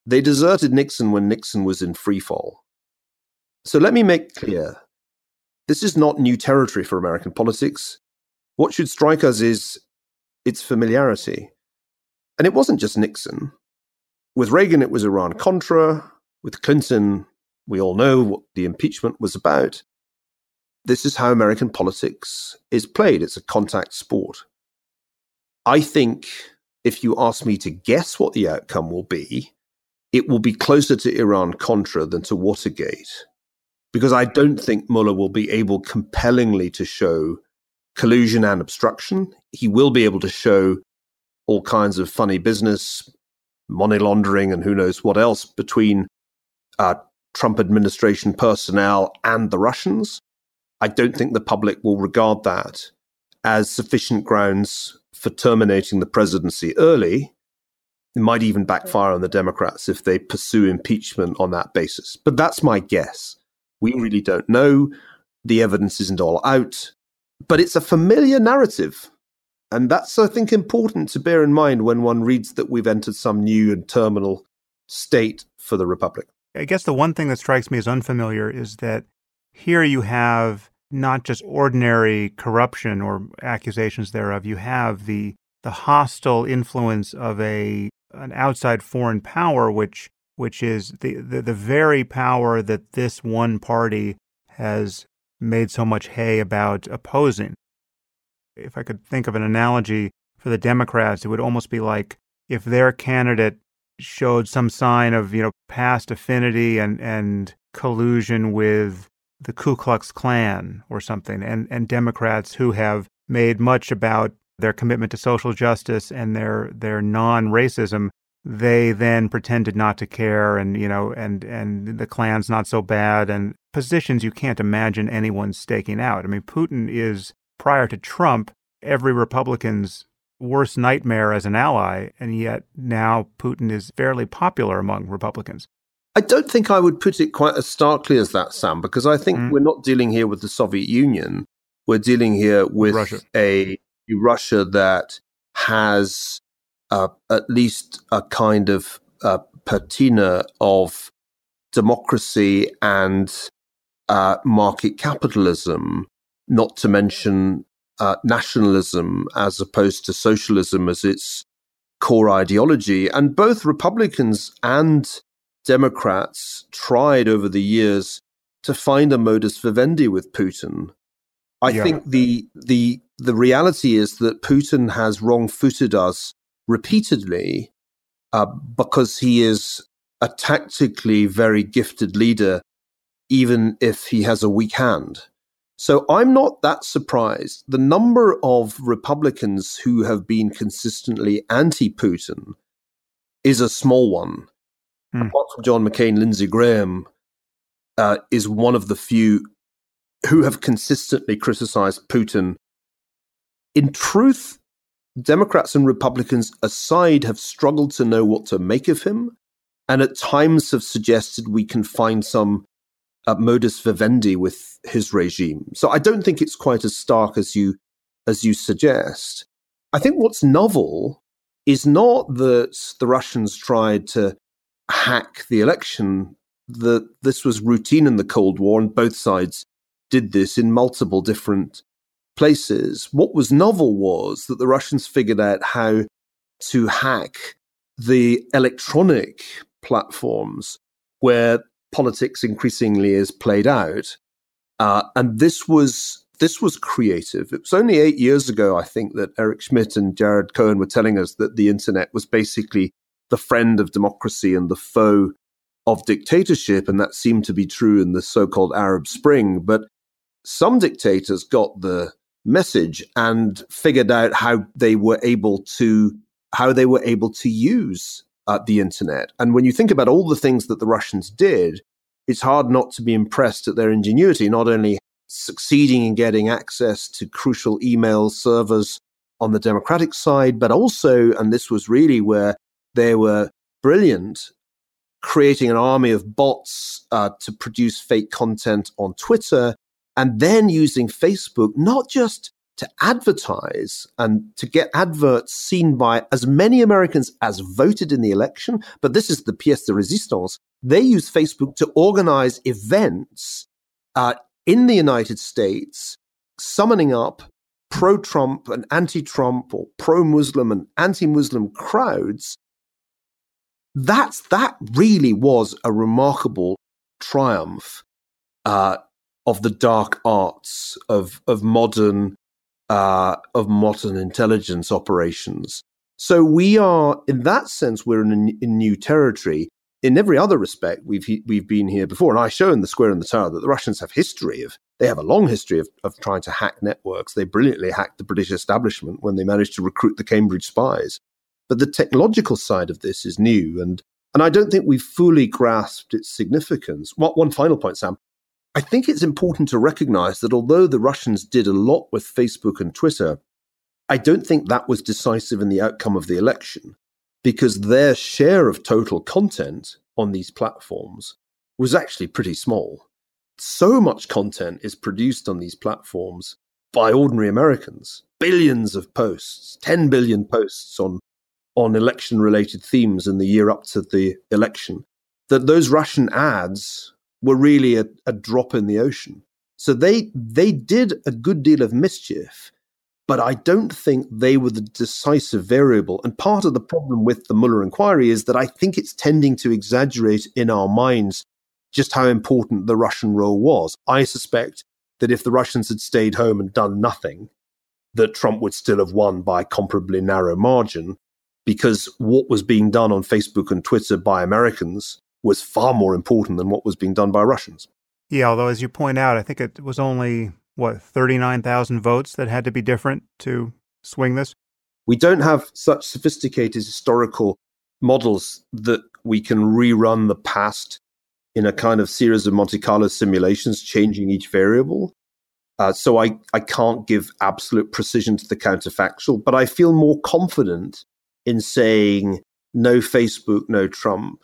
Speaker 2: They deserted Nixon when Nixon was in freefall. So let me make clear this is not new territory for American politics. What should strike us is its familiarity. And it wasn't just Nixon. With Reagan, it was Iran Contra. With Clinton, we all know what the impeachment was about. This is how American politics is played. It's a contact sport. I think if you ask me to guess what the outcome will be, it will be closer to Iran Contra than to Watergate. Because I don't think Mueller will be able compellingly to show collusion and obstruction. He will be able to show all kinds of funny business, money laundering, and who knows what else between uh, Trump administration personnel and the Russians. I don't think the public will regard that as sufficient grounds for terminating the presidency early. It might even backfire on the Democrats if they pursue impeachment on that basis. But that's my guess. We really don't know. The evidence isn't all out, but it's a familiar narrative. And that's, I think, important to bear in mind when one reads that we've entered some new and terminal state for the Republic.
Speaker 1: I guess the one thing that strikes me as unfamiliar is that here you have not just ordinary corruption or accusations thereof, you have the the hostile influence of a an outside foreign power which which is the, the, the very power that this one party has made so much hay about opposing. If I could think of an analogy for the Democrats, it would almost be like if their candidate showed some sign of, you know, past affinity and, and collusion with the Ku Klux Klan or something, and, and Democrats who have made much about their commitment to social justice and their, their non racism they then pretended not to care and you know and and the klan's not so bad and positions you can't imagine anyone staking out. I mean putin is prior to trump every republican's worst nightmare as an ally and yet now putin is fairly popular among republicans
Speaker 2: i don't think i would put it quite as starkly as that sam because i think mm. we're not dealing here with the soviet union we're dealing here with
Speaker 1: russia.
Speaker 2: a russia that has uh, at least a kind of uh, patina of democracy and uh, market capitalism, not to mention uh, nationalism as opposed to socialism as its core ideology. And both Republicans and Democrats tried over the years to find a modus vivendi with Putin. I yeah. think the the the reality is that Putin has wrong footed us repeatedly uh, because he is a tactically very gifted leader, even if he has a weak hand. So I'm not that surprised. The number of Republicans who have been consistently anti Putin is a small one. Hmm. Apart from John McCain, Lindsey Graham uh, is one of the few who have consistently criticized Putin. In truth, Democrats and Republicans aside have struggled to know what to make of him, and at times have suggested we can find some uh, modus vivendi with his regime. So I don't think it's quite as stark as you as you suggest. I think what's novel is not that the Russians tried to hack the election. That this was routine in the Cold War, and both sides did this in multiple different places. What was novel was that the Russians figured out how to hack the electronic platforms where politics increasingly is played out. Uh, and this was this was creative. It was only eight years ago, I think, that Eric Schmidt and Jared Cohen were telling us that the internet was basically the friend of democracy and the foe of dictatorship, and that seemed to be true in the so-called Arab Spring. But some dictators got the message and figured out how they were able to how they were able to use uh, the internet. And when you think about all the things that the Russians did, it's hard not to be impressed at their ingenuity, not only succeeding in getting access to crucial email servers on the Democratic side, but also, and this was really where they were brilliant, creating an army of bots uh, to produce fake content on Twitter and then using Facebook not just to advertise and to get adverts seen by as many Americans as voted in the election, but this is the pièce de résistance. They use Facebook to organize events uh, in the United States, summoning up pro Trump and anti Trump or pro Muslim and anti Muslim crowds. That's, that really was a remarkable triumph uh, of the dark arts of of modern uh, of modern intelligence operations. So we are, in that sense, we're in, in new territory. In every other respect, we've we've been here before, and I show in the Square and the Tower that the Russians have history of they have a long history of, of trying to hack networks. They brilliantly hacked the British establishment when they managed to recruit the Cambridge spies. But the technological side of this is new, and and I don't think we've fully grasped its significance. What, one final point, Sam. I think it's important to recognize that although the Russians did a lot with Facebook and Twitter, I don't think that was decisive in the outcome of the election because their share of total content on these platforms was actually pretty small. So much content is produced on these platforms by ordinary Americans, billions of posts, 10 billion posts on, on election related themes in the year up to the election, that those Russian ads were really a, a drop in the ocean. So they they did a good deal of mischief, but I don't think they were the decisive variable. And part of the problem with the Mueller inquiry is that I think it's tending to exaggerate in our minds just how important the Russian role was. I suspect that if the Russians had stayed home and done nothing, that Trump would still have won by a comparably narrow margin because what was being done on Facebook and Twitter by Americans was far more important than what was being done by Russians.
Speaker 1: Yeah, although as you point out, I think it was only what 39,000 votes that had to be different to swing this.
Speaker 2: We don't have such sophisticated historical models that we can rerun the past in a kind of series of Monte Carlo simulations, changing each variable. Uh, so I, I can't give absolute precision to the counterfactual, but I feel more confident in saying no Facebook, no Trump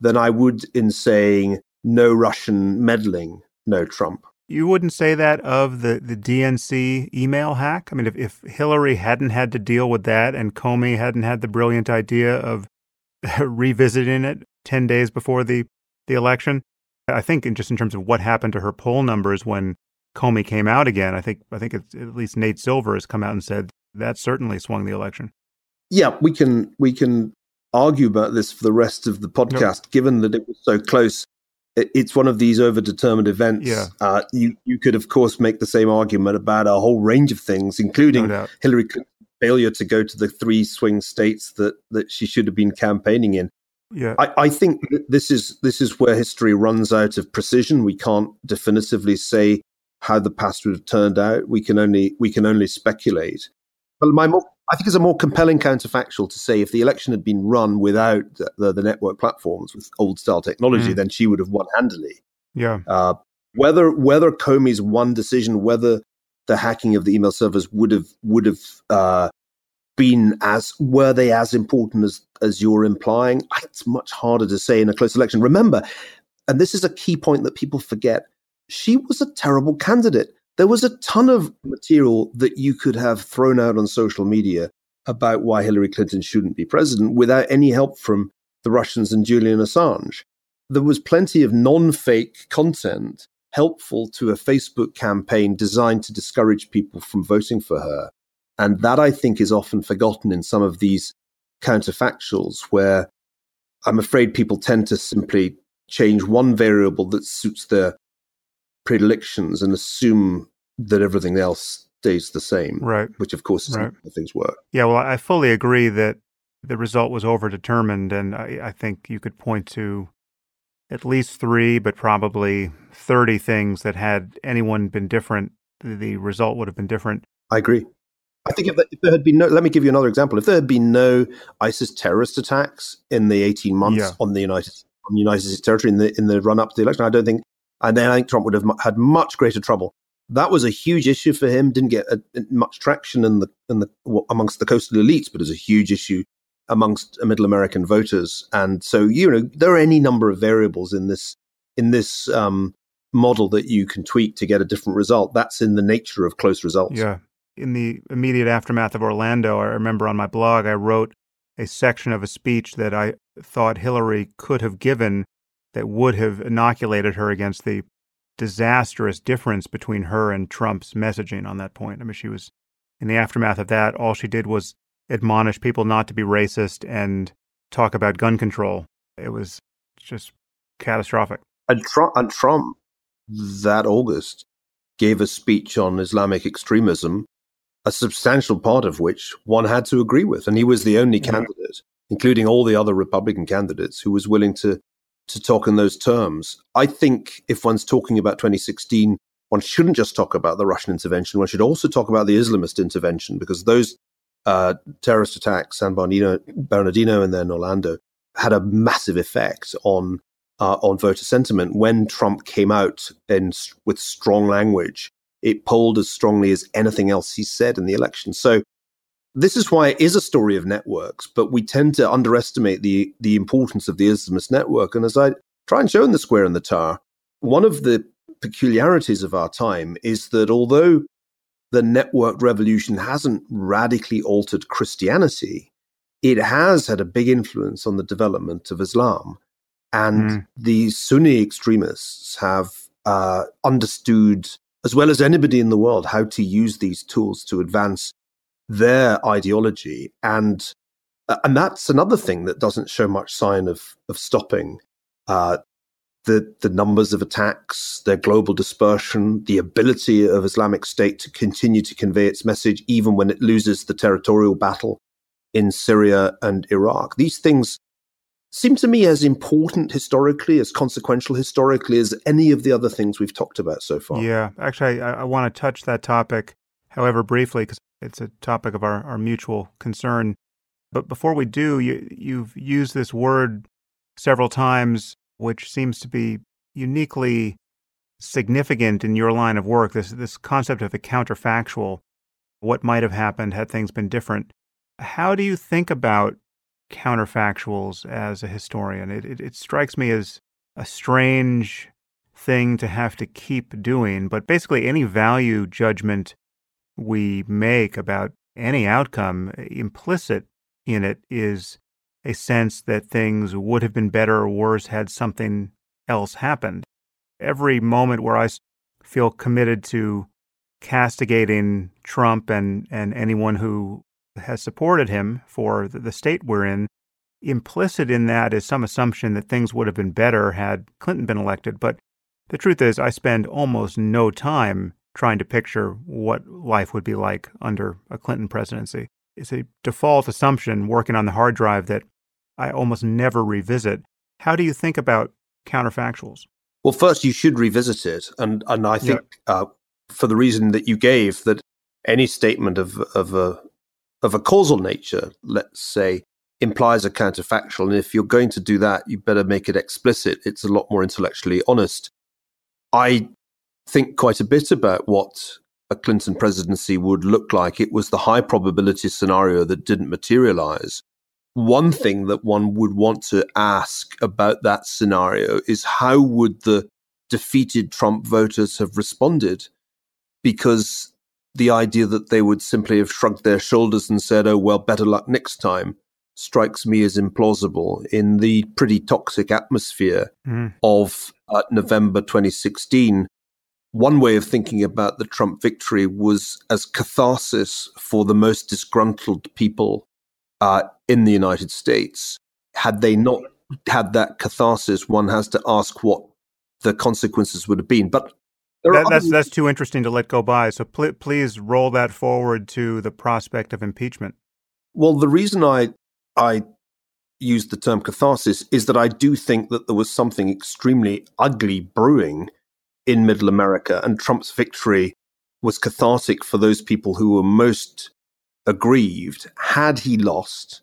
Speaker 2: than I would in saying no Russian meddling, no Trump.
Speaker 1: You wouldn't say that of the, the DNC email hack? I mean, if, if Hillary hadn't had to deal with that and Comey hadn't had the brilliant idea of revisiting it 10 days before the, the election, I think in just in terms of what happened to her poll numbers when Comey came out again, I think I think at least Nate Silver has come out and said that certainly swung the election.
Speaker 2: Yeah, we can we can argue about this for the rest of the podcast, given that it was so close it's one of these overdetermined events.
Speaker 1: Yeah.
Speaker 2: Uh, you you could of course make the same argument about a whole range of things, including
Speaker 1: no
Speaker 2: Hillary Clinton's failure to go to the three swing states that that she should have been campaigning in.
Speaker 1: Yeah.
Speaker 2: I, I think this is this is where history runs out of precision. We can't definitively say how the past would have turned out. We can only we can only speculate. But my more I think it's a more compelling counterfactual to say if the election had been run without the, the, the network platforms with old style technology, mm. then she would have won handily.
Speaker 1: Yeah. Uh,
Speaker 2: whether whether Comey's one decision, whether the hacking of the email servers would have would have uh, been as were they as important as as you're implying? It's much harder to say in a close election. Remember, and this is a key point that people forget. She was a terrible candidate there was a ton of material that you could have thrown out on social media about why Hillary Clinton shouldn't be president without any help from the Russians and Julian Assange. There was plenty of non fake content helpful to a Facebook campaign designed to discourage people from voting for her. And that I think is often forgotten in some of these counterfactuals where I'm afraid people tend to simply change one variable that suits their predilections and assume that everything else stays the same.
Speaker 1: Right.
Speaker 2: Which, of course, is
Speaker 1: right.
Speaker 2: how things work.
Speaker 1: Yeah, well, I fully agree that the result was overdetermined. And I, I think you could point to at least three, but probably 30 things that had anyone been different, the result would have been different.
Speaker 2: I agree. I think if, if, there had been no, let me give you another example. If there had been no ISIS terrorist attacks in the 18 months
Speaker 1: yeah.
Speaker 2: on the United on United States territory in the in the run up to the election, I don't think and then I think Trump would have had much greater trouble. That was a huge issue for him. Didn't get a, much traction in the in the well, amongst the coastal elites, but it was a huge issue amongst middle American voters. And so, you know, there are any number of variables in this in this um, model that you can tweak to get a different result. That's in the nature of close results.
Speaker 1: Yeah. In the immediate aftermath of Orlando, I remember on my blog I wrote a section of a speech that I thought Hillary could have given that would have inoculated her against the disastrous difference between her and Trump's messaging on that point. I mean, she was in the aftermath of that, all she did was admonish people not to be racist and talk about gun control. It was just catastrophic.
Speaker 2: And Trump, and Trump that August gave a speech on Islamic extremism, a substantial part of which one had to agree with. And he was the only candidate, including all the other Republican candidates, who was willing to to talk in those terms. I think if one's talking about 2016, one shouldn't just talk about the Russian intervention. One should also talk about the Islamist intervention because those uh, terrorist attacks, San Bernardino, Bernardino and then Orlando, had a massive effect on uh, on voter sentiment. When Trump came out in, with strong language, it polled as strongly as anything else he said in the election. So this is why it is a story of networks, but we tend to underestimate the the importance of the Islamist network. And as I try and show in the Square and the Tower, one of the peculiarities of our time is that although the networked revolution hasn't radically altered Christianity, it has had a big influence on the development of Islam. And mm. the Sunni extremists have uh, understood, as well as anybody in the world, how to use these tools to advance their ideology. And uh, and that's another thing that doesn't show much sign of of stopping. Uh, the the numbers of attacks, their global dispersion, the ability of Islamic State to continue to convey its message even when it loses the territorial battle in Syria and Iraq. These things seem to me as important historically, as consequential historically as any of the other things we've talked about so far.
Speaker 1: Yeah, actually, I, I want to touch that topic, however briefly, because it's a topic of our, our mutual concern. But before we do, you, you've used this word several times, which seems to be uniquely significant in your line of work. This this concept of a counterfactual, what might have happened had things been different. How do you think about counterfactuals as a historian? It, it, it strikes me as a strange thing to have to keep doing, but basically any value judgment we make about any outcome implicit in it is a sense that things would have been better or worse had something else happened. Every moment where I feel committed to castigating Trump and, and anyone who has supported him for the state we're in, implicit in that is some assumption that things would have been better had Clinton been elected. But the truth is, I spend almost no time trying to picture what life would be like under a Clinton presidency. It's a default assumption working on the hard drive that I almost never revisit. How do you think about counterfactuals?
Speaker 2: Well, first you should revisit it, and and I think yeah. uh, for the reason that you gave that any statement of of a of a causal nature, let's say, implies a counterfactual, and if you're going to do that, you better make it explicit. It's a lot more intellectually honest. I think quite a bit about what a Clinton presidency would look like. It was the high probability scenario that didn't materialize. One thing that one would want to ask about that scenario is how would the defeated Trump voters have responded? Because the idea that they would simply have shrugged their shoulders and said, oh, well, better luck next time strikes me as implausible in the pretty toxic atmosphere mm. of uh, November 2016 one way of thinking about the Trump victory was as catharsis for the most disgruntled people uh, in the United States. Had they not had that catharsis, one has to ask what the consequences would have been. But
Speaker 1: that, that's that's too interesting to let go by. So pl- please roll that forward to the prospect of impeachment.
Speaker 2: Well, the reason I I use the term catharsis is that I do think that there was something extremely ugly brewing in middle America. And Trump's victory was cathartic for those people who were most aggrieved. Had he lost,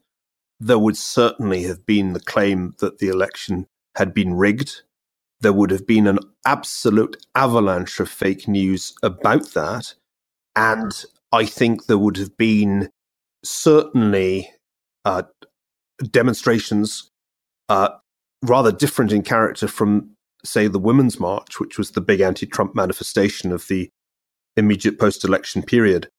Speaker 2: there would certainly have been the claim that the election had been rigged. There would have been an absolute avalanche of fake news about that. And I think there would have been certainly uh, demonstrations uh, rather different in character from say, the Women's March, which was the big anti Trump manifestation of the immediate post election period,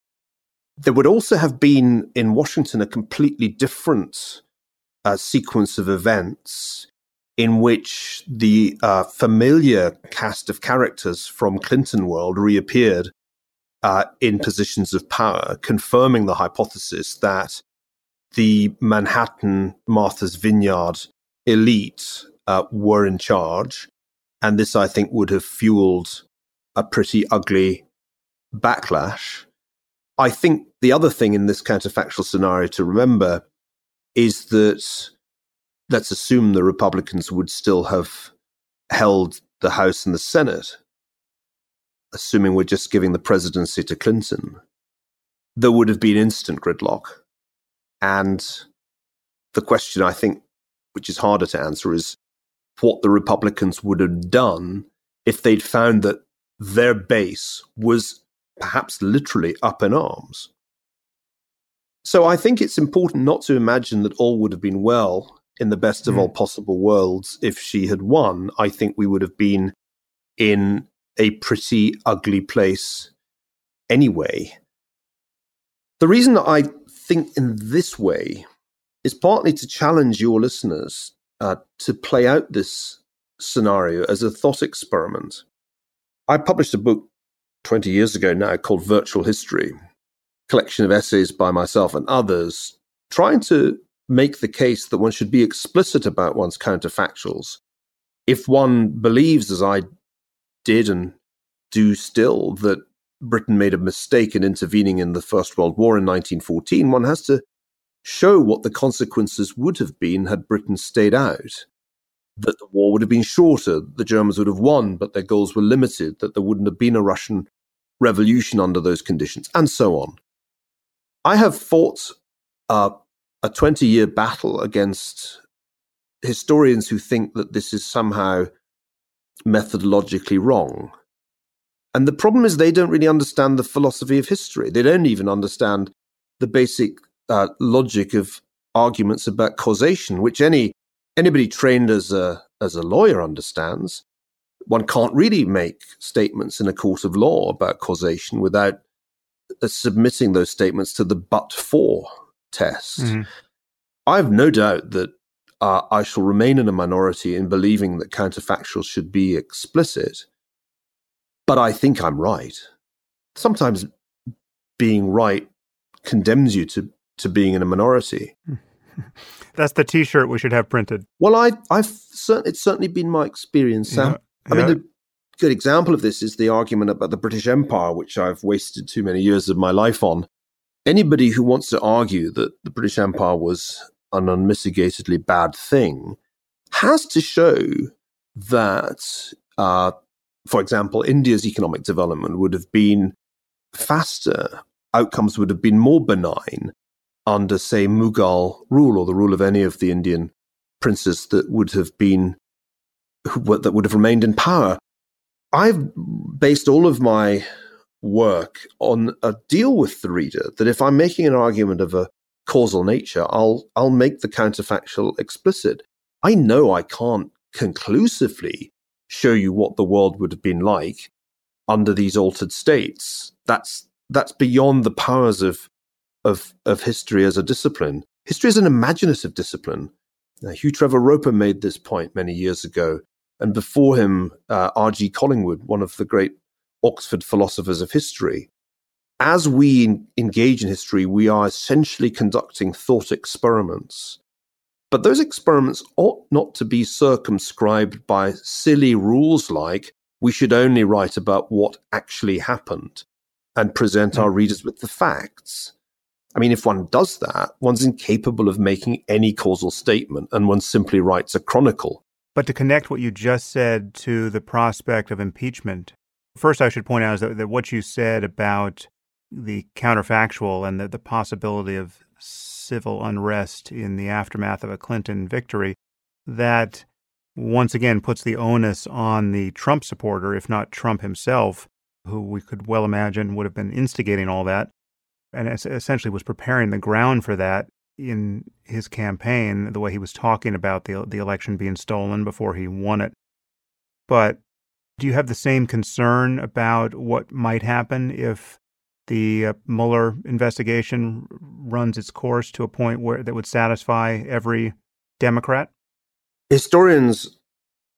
Speaker 2: there would also have been in Washington a completely different uh, sequence of events in which the uh, familiar cast of characters from Clinton world reappeared uh, in positions of power, confirming the hypothesis that the Manhattan Martha's Vineyard elite uh, were in charge and this, I think, would have fueled a pretty ugly backlash. I think the other thing in this counterfactual scenario to remember is that let's assume the Republicans would still have held the House and the Senate, assuming we're just giving the presidency to Clinton, there would have been instant gridlock. And the question I think, which is harder to answer, is what the Republicans would have done if they'd found that their base was perhaps literally up in arms. So I think it's important not to imagine that all would have been well in the best of mm. all possible worlds if she had won. I think we would have been in a pretty ugly place anyway. The reason that I think in this way is partly to challenge your listeners uh, to play out this scenario as a thought experiment. I published a book 20 years ago now called Virtual History, collection of essays by myself and others, trying to make the case that one should be explicit about one's counterfactuals. If one believes, as I did and do still, that Britain made a mistake in intervening in the First World War in 1914, one has to show what the consequences would have been had Britain stayed out. That the war would have been shorter, the Germans would have won, but their goals were limited, that there wouldn't have been a Russian revolution under those conditions, and so on. I have fought uh, a 20 year battle against historians who think that this is somehow methodologically wrong. And the problem is they don't really understand the philosophy of history. They don't even understand the basic uh, logic of arguments about causation, which any anybody trained as a as a lawyer understands. One can't really make statements in a court of law about causation without uh, submitting those statements to the but for test. Mm-hmm. I have no doubt that uh, I shall remain in a minority in believing that counterfactuals should be explicit, but I think I'm right. Sometimes being right condemns you to to being in a minority.
Speaker 1: That's the T-shirt we should have printed.
Speaker 2: Well, I, I've it's certainly been my experience, Sam. Yeah, yeah. I mean, a good example of this is the argument about the British Empire, which I've wasted too many years of my life on. Anybody who wants to argue that the British Empire was an unmitigatedly bad thing has to show that, uh, for example, India's economic development would have been faster, outcomes would have been more benign under, say, Mughal rule or the rule of any of the Indian princes that would have been that would have remained in power. I've based all of my work on a deal with the reader that if I'm making an argument of a causal nature, I'll I'll make the counterfactual explicit. I know I can't conclusively show you what the world would have been like under these altered states. That's that's beyond the powers of of, of history as a discipline. History is an imaginative discipline. Now, Hugh Trevor Roper made this point many years ago, and before him, uh, R.G. Collingwood, one of the great Oxford philosophers of history. As we engage in history, we are essentially conducting thought experiments. But those experiments ought not to be circumscribed by silly rules like we should only write about what actually happened and present our hmm. readers with the facts. I mean, if one does that, one's incapable of making any causal statement and one simply writes a chronicle.
Speaker 1: But to connect what you just said to the prospect of impeachment, first I should point out is that, that what you said about the counterfactual and the, the possibility of civil unrest in the aftermath of a Clinton victory, that once again puts the onus on the Trump supporter, if not Trump himself, who we could well imagine would have been instigating all that, and essentially was preparing the ground for that in his campaign, the way he was talking about the the election being stolen before he won it. But do you have the same concern about what might happen if the uh, Mueller investigation runs its course to a point where that would satisfy every Democrat?
Speaker 2: Historians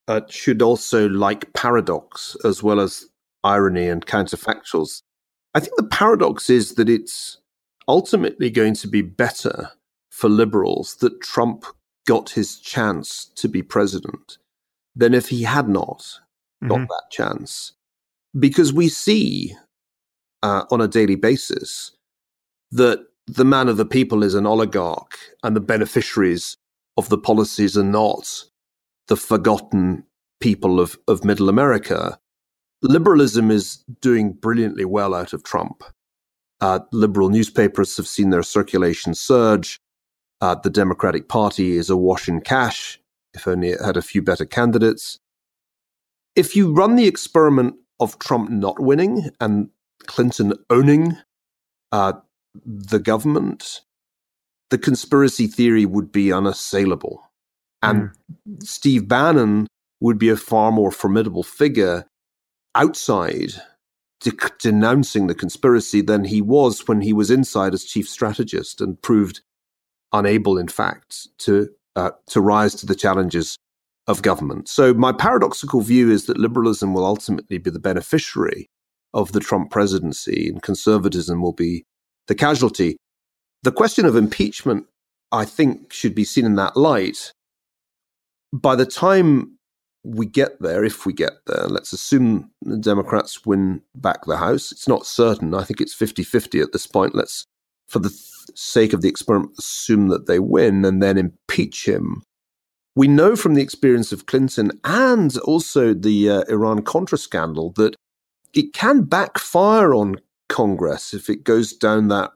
Speaker 2: uh, should also like paradox as well as irony and counterfactuals. I think the paradox is that it's ultimately going to be better for liberals that Trump got his chance to be president than if he had not mm-hmm. got that chance. Because we see uh, on a daily basis that the man of the people is an oligarch and the beneficiaries of the policies are not the forgotten people of, of middle America liberalism is doing brilliantly well out of Trump. Uh, liberal newspapers have seen their circulation surge. Uh, the Democratic Party is awash in cash, if only it had a few better candidates. If you run the experiment of Trump not winning and Clinton owning uh, the government, the conspiracy theory would be unassailable. And mm. Steve Bannon would be a far more formidable figure outside de- denouncing the conspiracy than he was when he was inside as chief strategist and proved unable, in fact, to uh, to rise to the challenges of government. So my paradoxical view is that liberalism will ultimately be the beneficiary of the Trump presidency, and conservatism will be the casualty. The question of impeachment, I think, should be seen in that light. By the time we get there, if we get there, let's assume the Democrats win back the House. It's not certain. I think it's 50 50 at this point. Let's, for the sake of the experiment, assume that they win and then impeach him. We know from the experience of Clinton and also the uh, Iran Contra scandal that it can backfire on Congress if it goes down that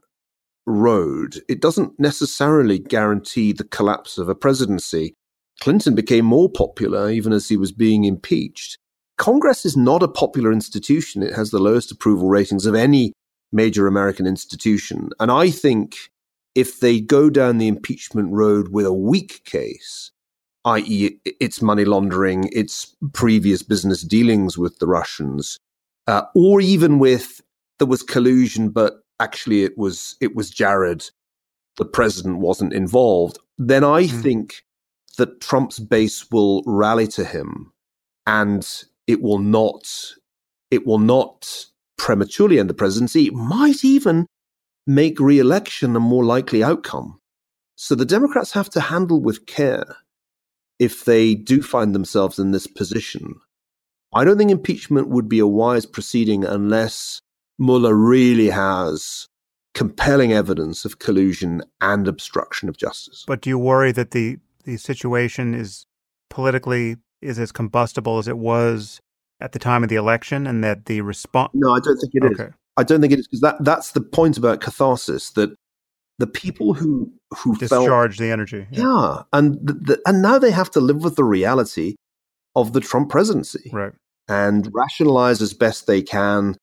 Speaker 2: road. It doesn't necessarily guarantee the collapse of a presidency. Clinton became more popular even as he was being impeached. Congress is not a popular institution. It has the lowest approval ratings of any major American institution. And I think if they go down the impeachment road with a weak case, i.e., its money laundering, its previous business dealings with the Russians, uh, or even with there was collusion, but actually it was it was Jared, the president wasn't involved, then I mm. think that Trump's base will rally to him and it will not it will not prematurely end the presidency. It might even make re-election a more likely outcome. So the Democrats have to handle with care if they do find themselves in this position. I don't think impeachment would be a wise proceeding unless Mueller really has compelling evidence of collusion and obstruction of justice.
Speaker 1: But do you worry that the the situation is politically is as combustible as it was at the time of the election, and that the response.
Speaker 2: No, I don't think it okay. is. I don't think it is because that that's the point about catharsis that the people who who
Speaker 1: discharge the energy.
Speaker 2: Yeah, yeah and the, the, and now they have to live with the reality of the Trump presidency,
Speaker 1: right?
Speaker 2: And rationalize as best they can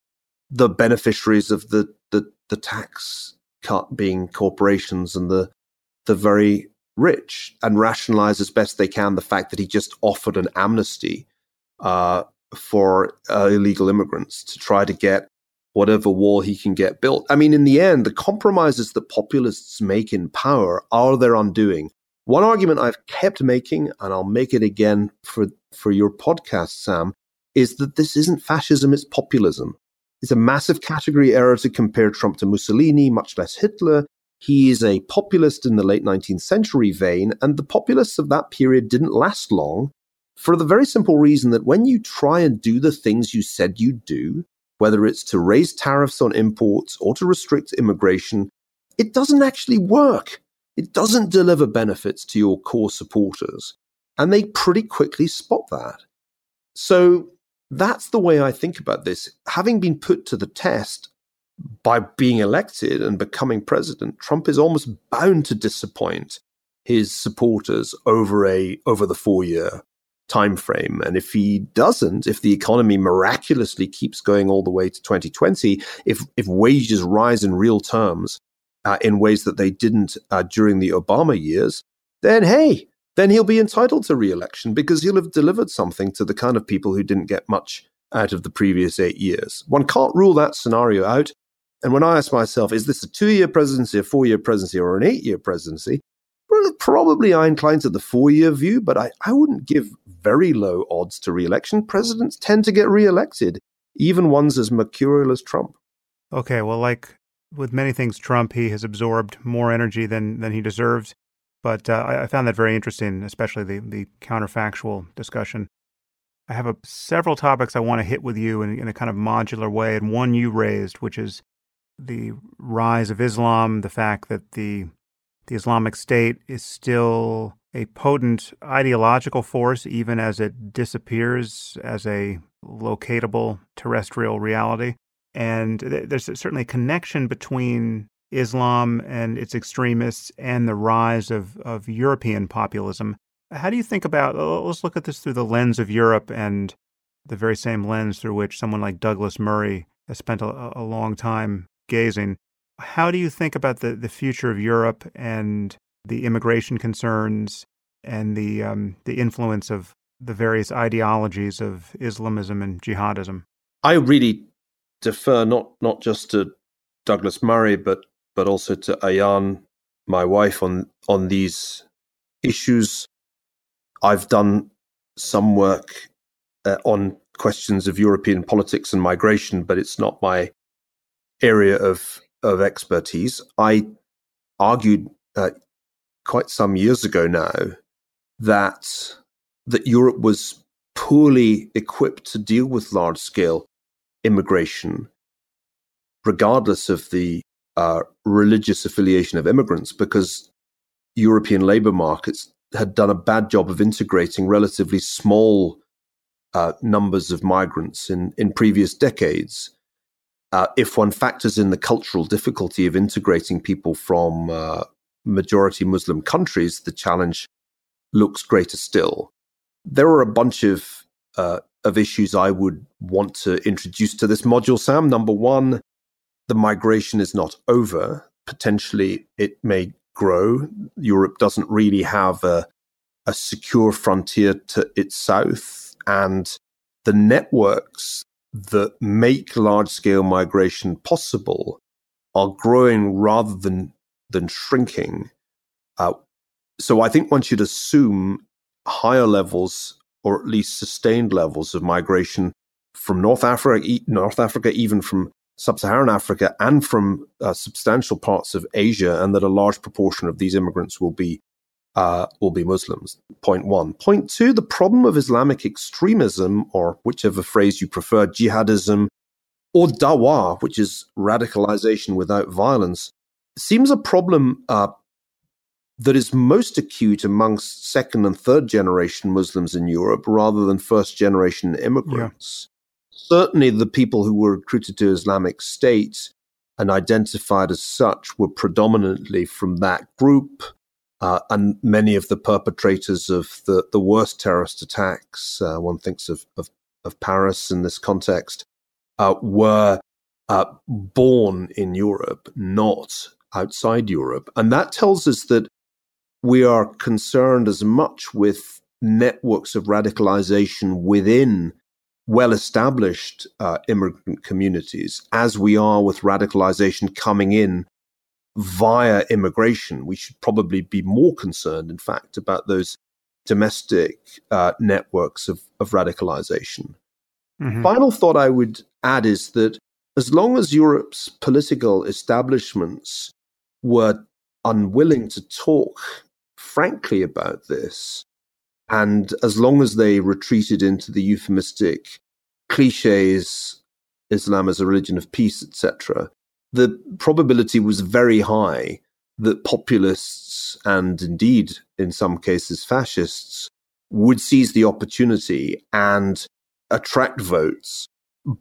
Speaker 2: the beneficiaries of the the, the tax cut being corporations and the the very rich and rationalize as best they can the fact that he just offered an amnesty uh, for uh, illegal immigrants to try to get whatever wall he can get built. I mean, in the end, the compromises that populists make in power are their undoing. One argument I've kept making, and I'll make it again for, for your podcast, Sam, is that this isn't fascism, it's populism. It's a massive category error to compare Trump to Mussolini, much less Hitler. He is a populist in the late 19th century vein, and the populists of that period didn't last long for the very simple reason that when you try and do the things you said you'd do, whether it's to raise tariffs on imports or to restrict immigration, it doesn't actually work. It doesn't deliver benefits to your core supporters. And they pretty quickly spot that. So that's the way I think about this. Having been put to the test, by being elected and becoming president, Trump is almost bound to disappoint his supporters over a over the four year time frame. And if he doesn't, if the economy miraculously keeps going all the way to 2020, if if wages rise in real terms uh, in ways that they didn't uh, during the Obama years, then hey, then he'll be entitled to re-election because he'll have delivered something to the kind of people who didn't get much out of the previous eight years. One can't rule that scenario out. And when I ask myself, is this a two year presidency, a four year presidency, or an eight year presidency? Well, probably I incline to the four year view, but I, I wouldn't give very low odds to re election. Presidents tend to get re elected, even ones as mercurial as Trump.
Speaker 1: Okay, well, like with many things, Trump, he has absorbed more energy than, than he deserves. But uh, I, I found that very interesting, especially the, the counterfactual discussion. I have a, several topics I want to hit with you in, in a kind of modular way, and one you raised, which is the rise of Islam, the fact that the the Islamic State is still a potent ideological force, even as it disappears as a locatable terrestrial reality. And there's certainly a connection between Islam and its extremists and the rise of, of European populism. How do you think about, let's look at this through the lens of Europe and the very same lens through which someone like Douglas Murray has spent a, a long time gazing. How do you think about the, the future of Europe and the immigration concerns and the um, the influence of the various ideologies of Islamism and jihadism?
Speaker 2: I really defer not not just to Douglas Murray, but but also to Ayaan, my wife, on on these issues. I've done some work uh, on questions of European politics and migration, but it's not my area of of expertise. I argued uh, quite some years ago now that that Europe was poorly equipped to deal with large scale immigration, regardless of the uh, religious affiliation of immigrants, because European labor markets had done a bad job of integrating relatively small uh, numbers of migrants in, in previous decades. Uh, if one factors in the cultural difficulty of integrating people from uh, majority Muslim countries, the challenge looks greater still. There are a bunch of uh, of issues I would want to introduce to this module, Sam. Number one, the migration is not over. Potentially, it may grow. Europe doesn't really have a, a secure frontier to its south, and the networks that make large scale migration possible are growing rather than than shrinking. Uh, so I think one should assume higher levels or at least sustained levels of migration from North Africa, North Africa, even from sub-Saharan Africa, and from uh, substantial parts of Asia, and that a large proportion of these immigrants will be uh, will be Muslims. Point one. Point two: the problem of Islamic extremism, or whichever phrase you prefer, jihadism, or dawah, which is radicalization without violence, seems a problem uh, that is most acute amongst second and third generation Muslims in Europe rather than first generation immigrants. Yeah. Certainly, the people who were recruited to Islamic State and identified as such were predominantly from that group. Uh, and many of the perpetrators of the, the worst terrorist attacks, uh, one thinks of, of, of, Paris in this context, uh, were uh, born in Europe, not outside Europe. And that tells us that we are concerned as much with networks of radicalization within well established uh, immigrant communities as we are with radicalization coming in via immigration. We should probably be more concerned, in fact, about those domestic uh, networks of, of radicalization. Mm-hmm. Final thought I would add is that as long as Europe's political establishments were unwilling to talk frankly about this. And as long as they retreated into the euphemistic cliches, Islam as a religion of peace, etc., the probability was very high that populists and indeed, in some cases, fascists would seize the opportunity and attract votes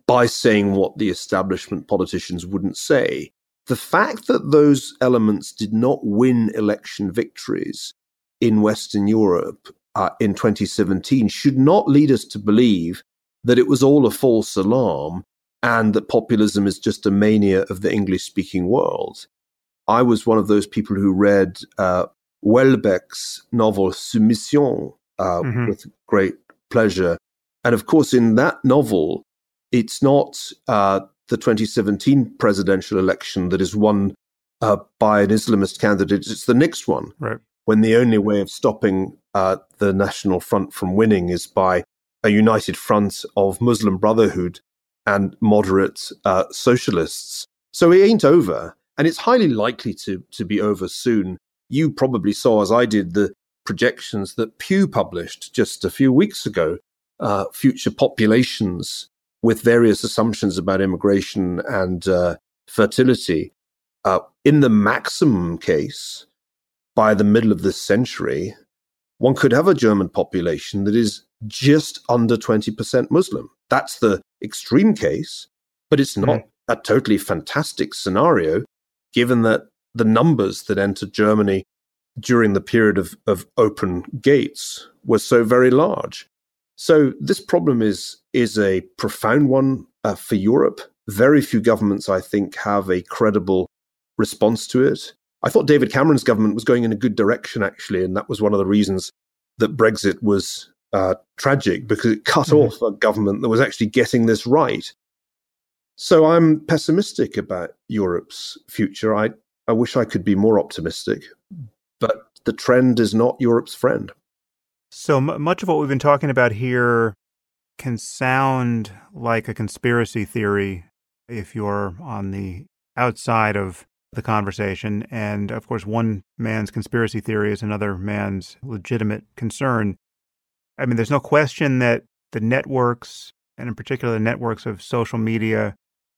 Speaker 2: by saying what the establishment politicians wouldn't say. The fact that those elements did not win election victories in Western Europe uh, in 2017 should not lead us to believe that it was all a false alarm and that populism is just a mania of the English speaking world. I was one of those people who read uh, Houellebecq's novel Soumission uh, mm-hmm. with great pleasure. And of course, in that novel, it's not uh, the 2017 presidential election that is won uh, by an Islamist candidate, it's the next one.
Speaker 1: Right
Speaker 2: when the only way of stopping uh, the National Front from winning is by a united front of Muslim Brotherhood and moderate uh, socialists. So it ain't over, and it's highly likely to, to be over soon. You probably saw, as I did, the projections that Pew published just a few weeks ago, uh, future populations with various assumptions about immigration and uh, fertility. Uh, in the maximum case, by the middle of this century, one could have a German population that is just under 20% Muslim. That's the extreme case, but it's not mm. a totally fantastic scenario given that the numbers that entered Germany during the period of, of open gates were so very large. So this problem is is a profound one uh, for Europe. Very few governments, I think, have a credible response to it. I thought David Cameron's government was going in a good direction, actually, and that was one of the reasons that Brexit was uh, tragic because it cut mm-hmm. off a government that was actually getting this right. So I'm pessimistic about Europe's future. I, I wish I could be more optimistic, but the trend is not Europe's friend.
Speaker 1: So m- much of what we've been talking about here can sound like a conspiracy theory if you're on the outside of the conversation. And of course, one man's conspiracy theory is another man's legitimate concern. I mean, there's no question that the networks, and in particular the networks of social media,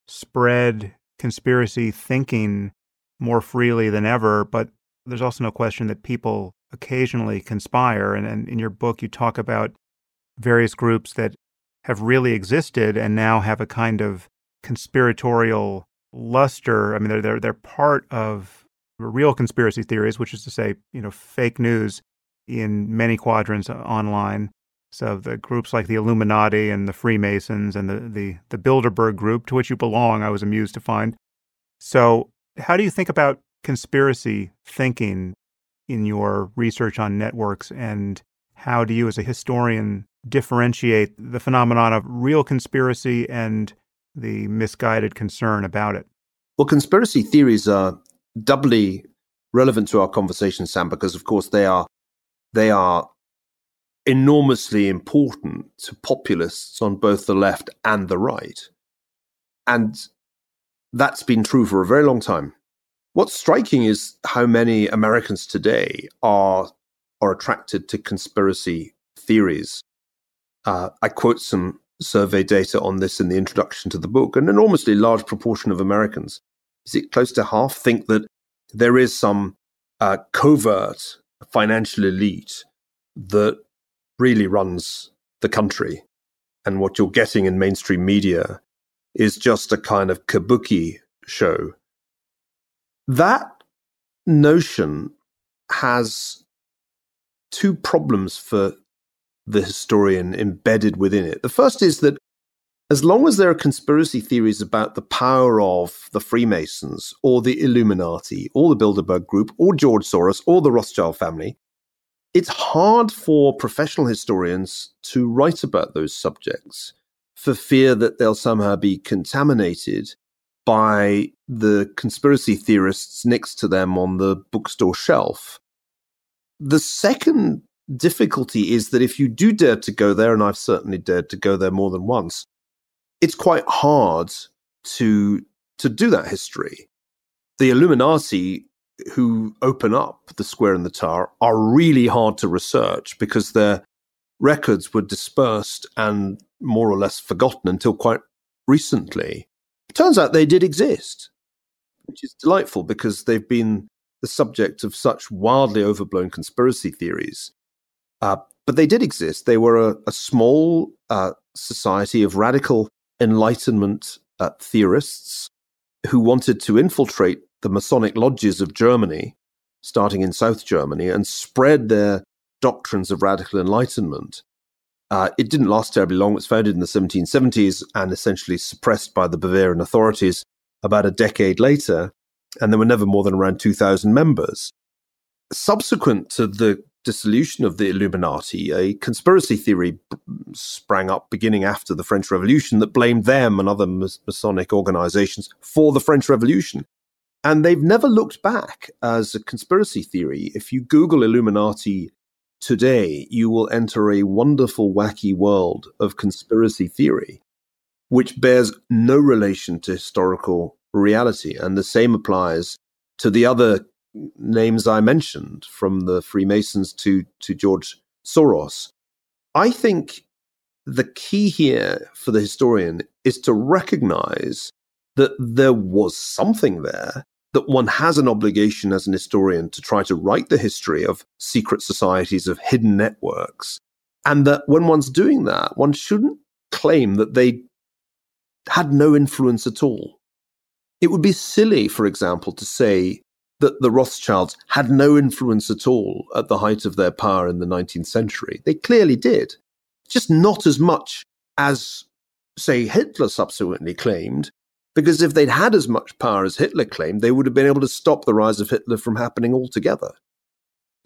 Speaker 1: spread conspiracy thinking more freely than ever. But there's also no question that people occasionally conspire. And, and in your book, you talk about various groups that have really existed and now have a kind of conspiratorial luster. I mean, they're they're they're part of real conspiracy theories, which is to say, you know, fake news in many quadrants online. So the groups like the Illuminati and the Freemasons and the the the Bilderberg group, to which you belong, I was amused to find. So, how do you think about conspiracy thinking in your research on networks, and how do you, as a historian, differentiate the phenomenon of real conspiracy and the misguided concern about it?
Speaker 2: Well, conspiracy theories are doubly relevant to our conversation, Sam, because of course they are they are enormously important to populists on both the left and the right. And that's been true for a very long time. What's striking is how many Americans today are are attracted to conspiracy theories. Uh, I quote some survey data on this in the introduction to the book. An enormously large proportion of Americans, is it close to half, think that there is some uh, covert financial elite that really runs the country. And what you're getting in mainstream media is just a kind of kabuki show. That notion has two problems for the historian embedded within it. The first is that as long as there are conspiracy theories about the power of the Freemasons or the Illuminati or the Bilderberg Group or George Soros or the Rothschild family, it's hard for professional historians to write about those subjects for fear that they'll somehow be contaminated by the conspiracy theorists next to them on the bookstore shelf. The second difficulty is that if you do dare to go there, and I've certainly dared to go there more than once, it's quite hard to to do that history. The Illuminati who open up the square and the tower are really hard to research because their records were dispersed and more or less forgotten until quite recently. It turns out they did exist, which is delightful because they've been the subject of such wildly overblown conspiracy theories uh, but they did exist. They were a, a small uh, society of radical Enlightenment uh, theorists who wanted to infiltrate the Masonic lodges of Germany, starting in South Germany, and spread their doctrines of radical Enlightenment. Uh, it didn't last terribly long. It was founded in the 1770s and essentially suppressed by the Bavarian authorities about a decade later. And there were never more than around 2,000 members. Subsequent to the dissolution of the Illuminati, a conspiracy theory sprang up beginning after the French Revolution that blamed them and other Masonic organizations for the French Revolution. And they've never looked back as a conspiracy theory. If you Google Illuminati today, you will enter a wonderful, wacky world of conspiracy theory, which bears no relation to historical reality. And the same applies to the other names I mentioned, from the Freemasons to, to George Soros. I think the key here for the historian is to recognize that there was something there, that one has an obligation as an historian to try to write the history of secret societies, of hidden networks, and that when one's doing that, one shouldn't claim that they had no influence at all. It would be silly, for example, to say that the Rothschilds had no influence at all at the height of their power in the 19th century. They clearly did, just not as much as, say, Hitler subsequently claimed, because if they'd had as much power as Hitler claimed, they would have been able to stop the rise of Hitler from happening altogether.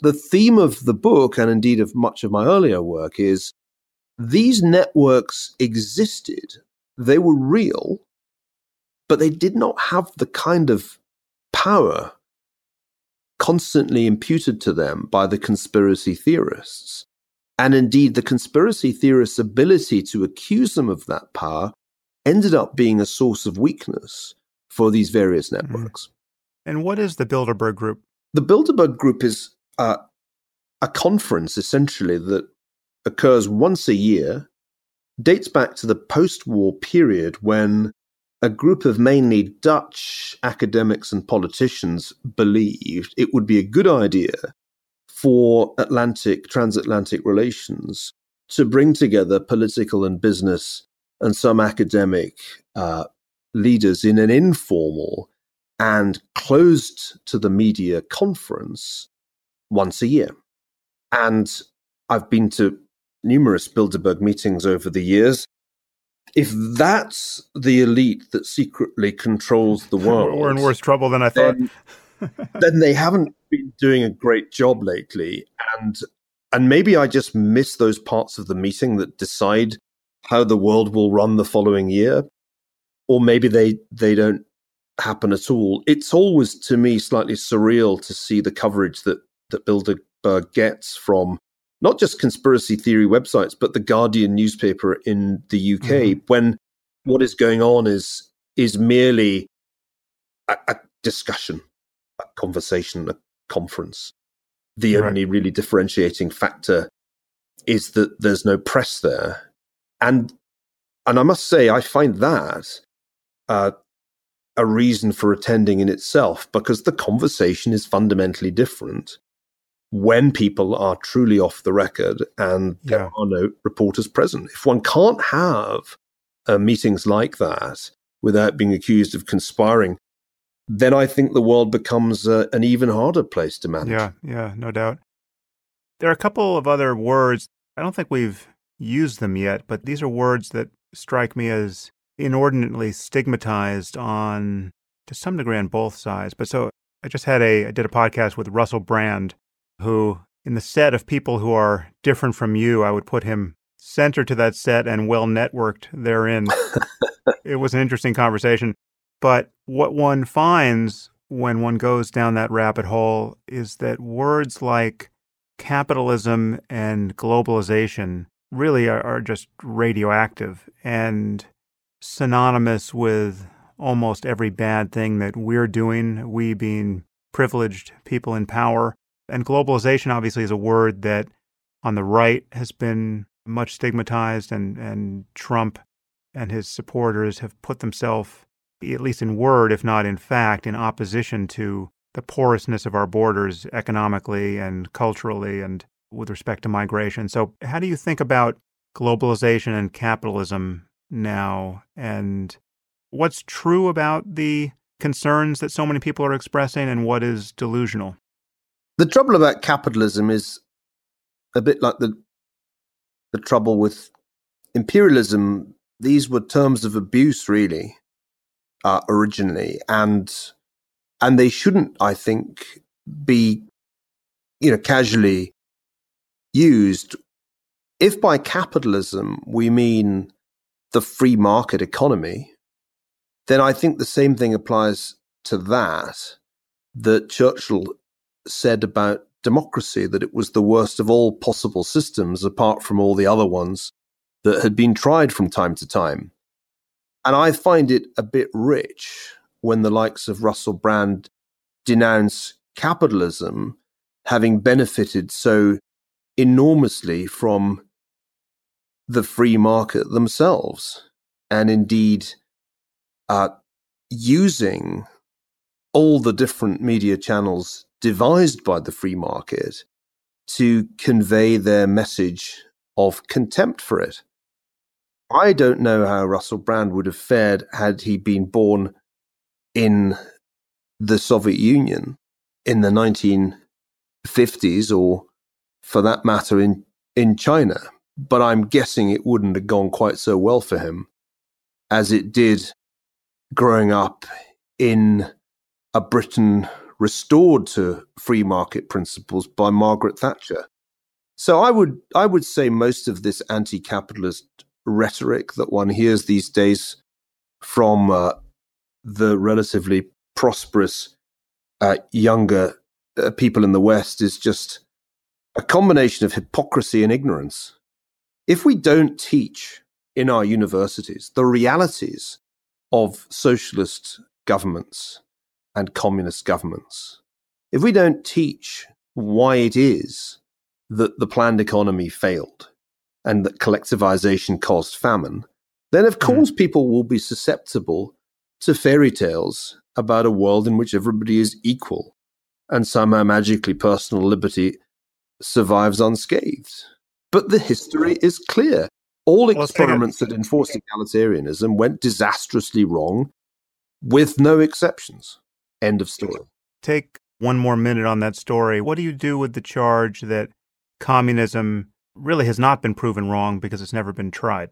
Speaker 2: The theme of the book, and indeed of much of my earlier work, is these networks existed, they were real, but they did not have the kind of power constantly imputed to them by the conspiracy theorists. And indeed, the conspiracy theorists' ability to accuse them of that power ended up being a source of weakness for these various mm-hmm. networks.
Speaker 1: And what is the Bilderberg Group?
Speaker 2: The Bilderberg Group is uh, a conference essentially that occurs once a year, dates back to the post war period when a group of mainly Dutch academics and politicians believed it would be a good idea for Atlantic, transatlantic relations to bring together political and business and some academic uh, leaders in an informal and closed to the media conference once a year. And I've been to numerous Bilderberg meetings over the years. If that's the elite that secretly controls the world,
Speaker 1: we're in worse trouble than I thought.
Speaker 2: Then, then they haven't been doing a great job lately, and and maybe I just miss those parts of the meeting that decide how the world will run the following year, or maybe they they don't happen at all. It's always to me slightly surreal to see the coverage that that Bilderberg gets from not just conspiracy theory websites, but the Guardian newspaper in the UK, mm-hmm. when what is going on is is merely a, a discussion, a conversation, a conference. The right. only really differentiating factor is that there's no press there, and and I must say I find that uh, a reason for attending in itself because the conversation is fundamentally different when people are truly off the record and yeah. there are no reporters present. If one can't have uh, meetings like that without being accused of conspiring, then I think the world becomes uh, an even harder place to manage.
Speaker 1: Yeah, yeah, no doubt. There are a couple of other words. I don't think we've used them yet, but these are words that strike me as inordinately stigmatized on, to some degree, on both sides. But so I just had a, I did a podcast with Russell Brand, who, in the set of people who are different from you, I would put him center to that set and well networked therein. it was an interesting conversation. But what one finds when one goes down that rabbit hole is that words like capitalism and globalization really are, are just radioactive and synonymous with almost every bad thing that we're doing, we being privileged people in power. And globalization obviously is a word that on the right has been much stigmatized, and, and Trump and his supporters have put themselves, at least in word, if not in fact, in opposition to the porousness of our borders economically and culturally and with respect to migration. So, how do you think about globalization and capitalism now? And what's true about the concerns that so many people are expressing and what is delusional?
Speaker 2: The trouble about capitalism is a bit like the the trouble with imperialism. These were terms of abuse, really, uh, originally, and and they shouldn't, I think, be you know casually used. If by capitalism we mean the free market economy, then I think the same thing applies to that. That Churchill said about democracy that it was the worst of all possible systems, apart from all the other ones that had been tried from time to time. And I find it a bit rich when the likes of Russell Brand denounce capitalism having benefited so enormously from the free market themselves, and indeed uh, using all the different media channels devised by the free market to convey their message of contempt for it. I don't know how Russell Brand would have fared had he been born in the Soviet Union in the 1950s or, for that matter, in, in China. But I'm guessing it wouldn't have gone quite so well for him as it did growing up in a Britain restored to free market principles by Margaret Thatcher. So I would I would say most of this anti-capitalist rhetoric that one hears these days from uh, the relatively prosperous uh, younger uh, people in the West is just a combination of hypocrisy and ignorance. If we don't teach in our universities the realities of socialist governments and communist governments, if we don't teach why it is that the planned economy failed and that collectivization caused famine, then of hmm. course mm. people will be susceptible to fairy tales about a world in which everybody is equal and somehow magically personal liberty survives unscathed. But the history is clear. All experiments that enforced egalitarianism went disastrously wrong, with no exceptions. End of story.
Speaker 1: Take one more minute on that story. What do you do with the charge that communism really has not been proven wrong because it's never been tried?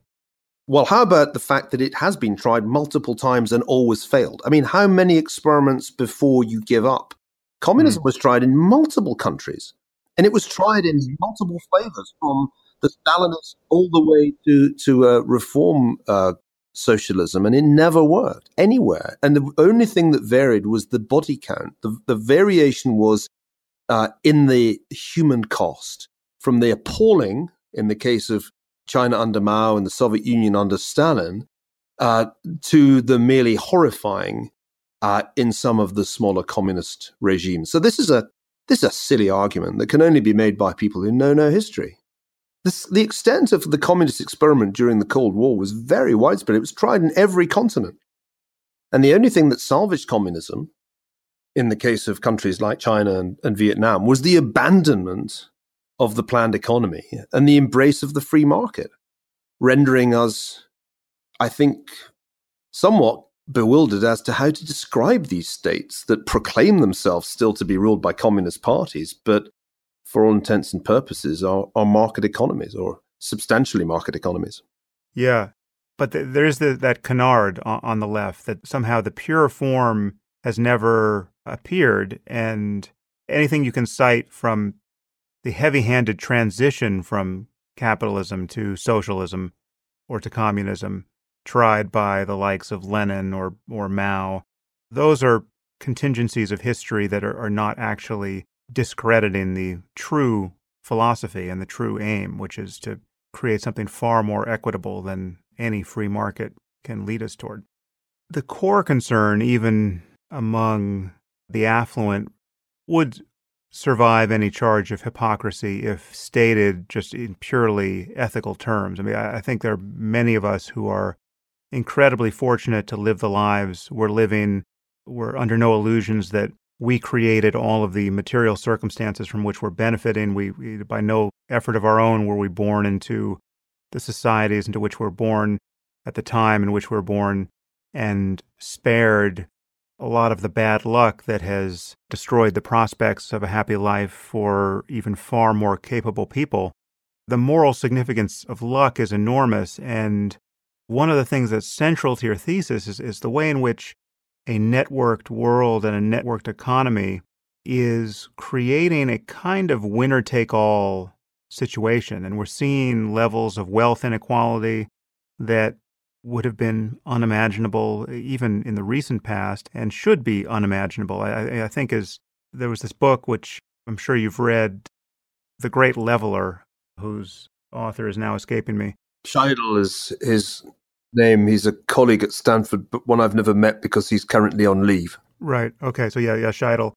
Speaker 2: Well, how about the fact that it has been tried multiple times and always failed? I mean, how many experiments before you give up? Communism mm. was tried in multiple countries, and it was tried in multiple flavors from the Stalinists all the way to to uh, reform uh, socialism, and it never worked anywhere. And the only thing that varied was the body count. The, the variation was uh, in the human cost, from the appalling in the case of China under Mao and the Soviet Union under Stalin, uh, to the merely horrifying uh, in some of the smaller communist regimes. So this is a this is a silly argument that can only be made by people who know no history. This, the extent of the communist experiment during the Cold War was very widespread. It was tried in every continent. And the only thing that salvaged communism, in the case of countries like China and, and Vietnam, was the abandonment of the planned economy and the embrace of the free market, rendering us, I think, somewhat bewildered as to how to describe these states that proclaim themselves still to be ruled by communist parties, but for all intents and purposes are, are market economies or substantially market economies.
Speaker 1: Yeah. But the, there's the, that canard on, on the left that somehow the pure form has never appeared. And anything you can cite from the heavy handed transition from capitalism to socialism or to communism tried by the likes of Lenin or, or Mao, those are contingencies of history that are, are not actually discrediting the true philosophy and the true aim, which is to create something far more equitable than any free market can lead us toward. The core concern, even among the affluent, would survive any charge of hypocrisy if stated just in purely ethical terms. I mean, I think there are many of us who are incredibly fortunate to live the lives we're living. We're under no illusions that we created all of the material circumstances from which we're benefiting. We, we, by no effort of our own, were we born into the societies into which we're born at the time in which we're born and spared a lot of the bad luck that has destroyed the prospects of a happy life for even far more capable people. The moral significance of luck is enormous. And one of the things that's central to your thesis is, is the way in which a networked world and a networked economy is creating a kind of winner take all situation. And we're seeing levels of wealth inequality that would have been unimaginable even in the recent past and should be unimaginable. I, I think as there was this book which I'm sure you've read, The Great Leveler, whose author is now escaping me.
Speaker 2: Scheidel is his name. He's a colleague at Stanford, but one I've never met because he's currently on leave.
Speaker 1: Right. Okay. So yeah, yeah, Scheidel.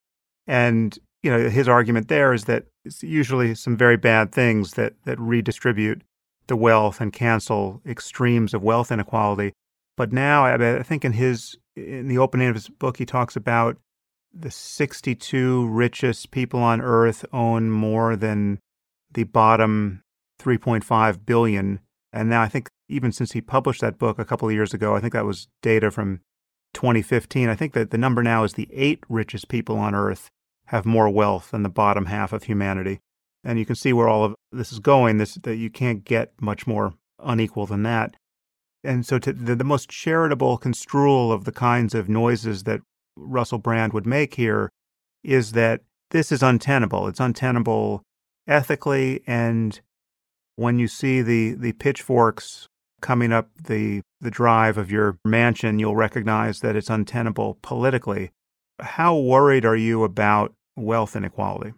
Speaker 1: And you know, his argument there is that it's usually some very bad things that that redistribute the wealth and cancel extremes of wealth inequality. But now, I, think in his in the opening of his book, he talks about the 62 richest people on Earth own more than the bottom 3.5 billion. And now I think even since he published that book a couple of years ago, I think that was data from 2015. I think that the number now is the eight richest people on Earth have more wealth than the bottom half of humanity and you can see where all of this is going. This that you can't get much more unequal than that. And so, to the, the most charitable construal of the kinds of noises that Russell Brand would make here is that this is untenable. It's untenable ethically, and when you see the the pitchforks coming up the the drive of your mansion, you'll recognize that it's untenable politically. How worried are you about wealth inequality?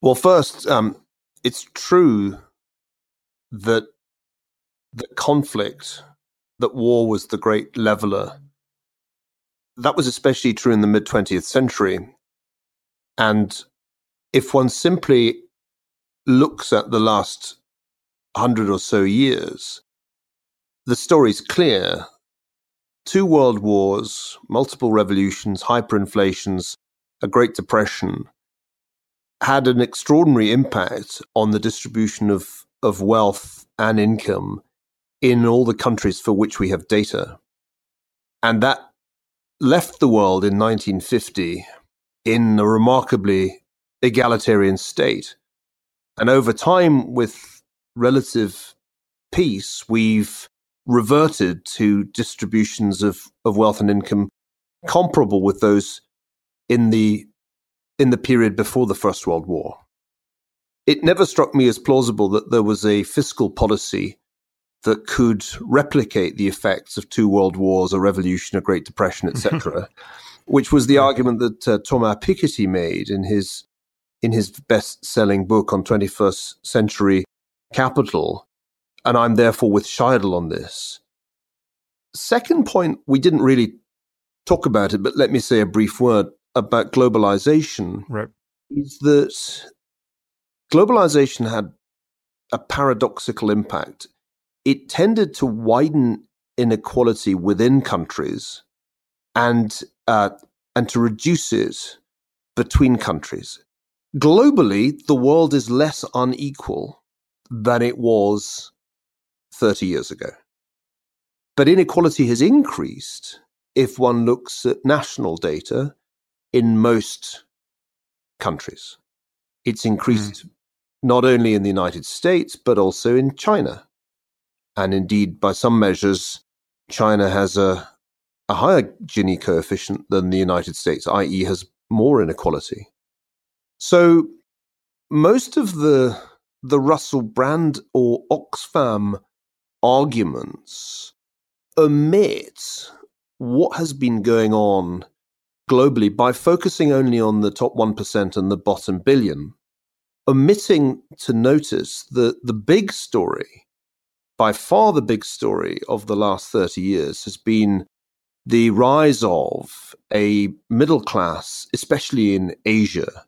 Speaker 2: Well, first, um, it's true that the conflict, that war was the great leveler. That was especially true in the mid 20th century. And if one simply looks at the last hundred or so years, the story's clear. Two world wars, multiple revolutions, hyperinflations, a Great Depression had an extraordinary impact on the distribution of, of wealth and income in all the countries for which we have data. And that left the world in 1950 in a remarkably egalitarian state. And over time, with relative peace, we've reverted to distributions of, of wealth and income comparable with those in the in the period before the First World War. It never struck me as plausible that there was a fiscal policy that could replicate the effects of two world wars, a revolution, a Great Depression, etc., which was the argument that uh, Thomas Piketty made in his in his best-selling book on 21st century capital, and I'm therefore with Scheidel on this. Second point, we didn't really talk about it, but let me say a brief word about globalization.
Speaker 1: Right.
Speaker 2: Is that globalization had a paradoxical impact. It tended to widen inequality within countries and uh, and to reduce it between countries. Globally, the world is less unequal than it was 30 years ago. But inequality has increased if one looks at national data in most countries. It's increased mm. not only in the United States, but also in China. And indeed, by some measures, China has a, a higher Gini coefficient than the United States, i.e., has more inequality. So most of the the Russell Brand or Oxfam arguments omit what has been going on globally by focusing only on the top 1% and the bottom billion, omitting to notice that the big story, by far the big story of the last 30 years, has been the rise of a middle class, especially in Asia.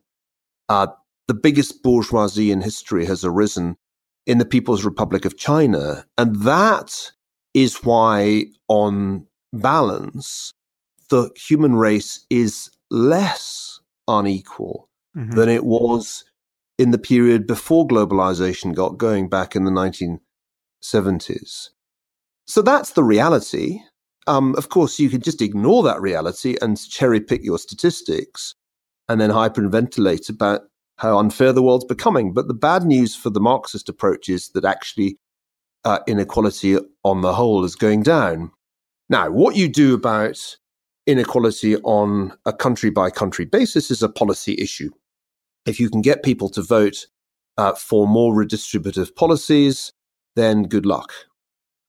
Speaker 2: Uh, the biggest bourgeoisie in history has arisen in the People's Republic of China. And that is why, on balance, the human race is less unequal mm-hmm. than it was in the period before globalization got going back in the 1970s. So that's the reality. Um, of course, you could just ignore that reality and cherry pick your statistics and then hyperventilate about how unfair the world's becoming. But the bad news for the Marxist approach is that actually uh, inequality on the whole is going down. Now, what you do about inequality on a country by country basis is a policy issue. If you can get people to vote uh, for more redistributive policies, then good luck.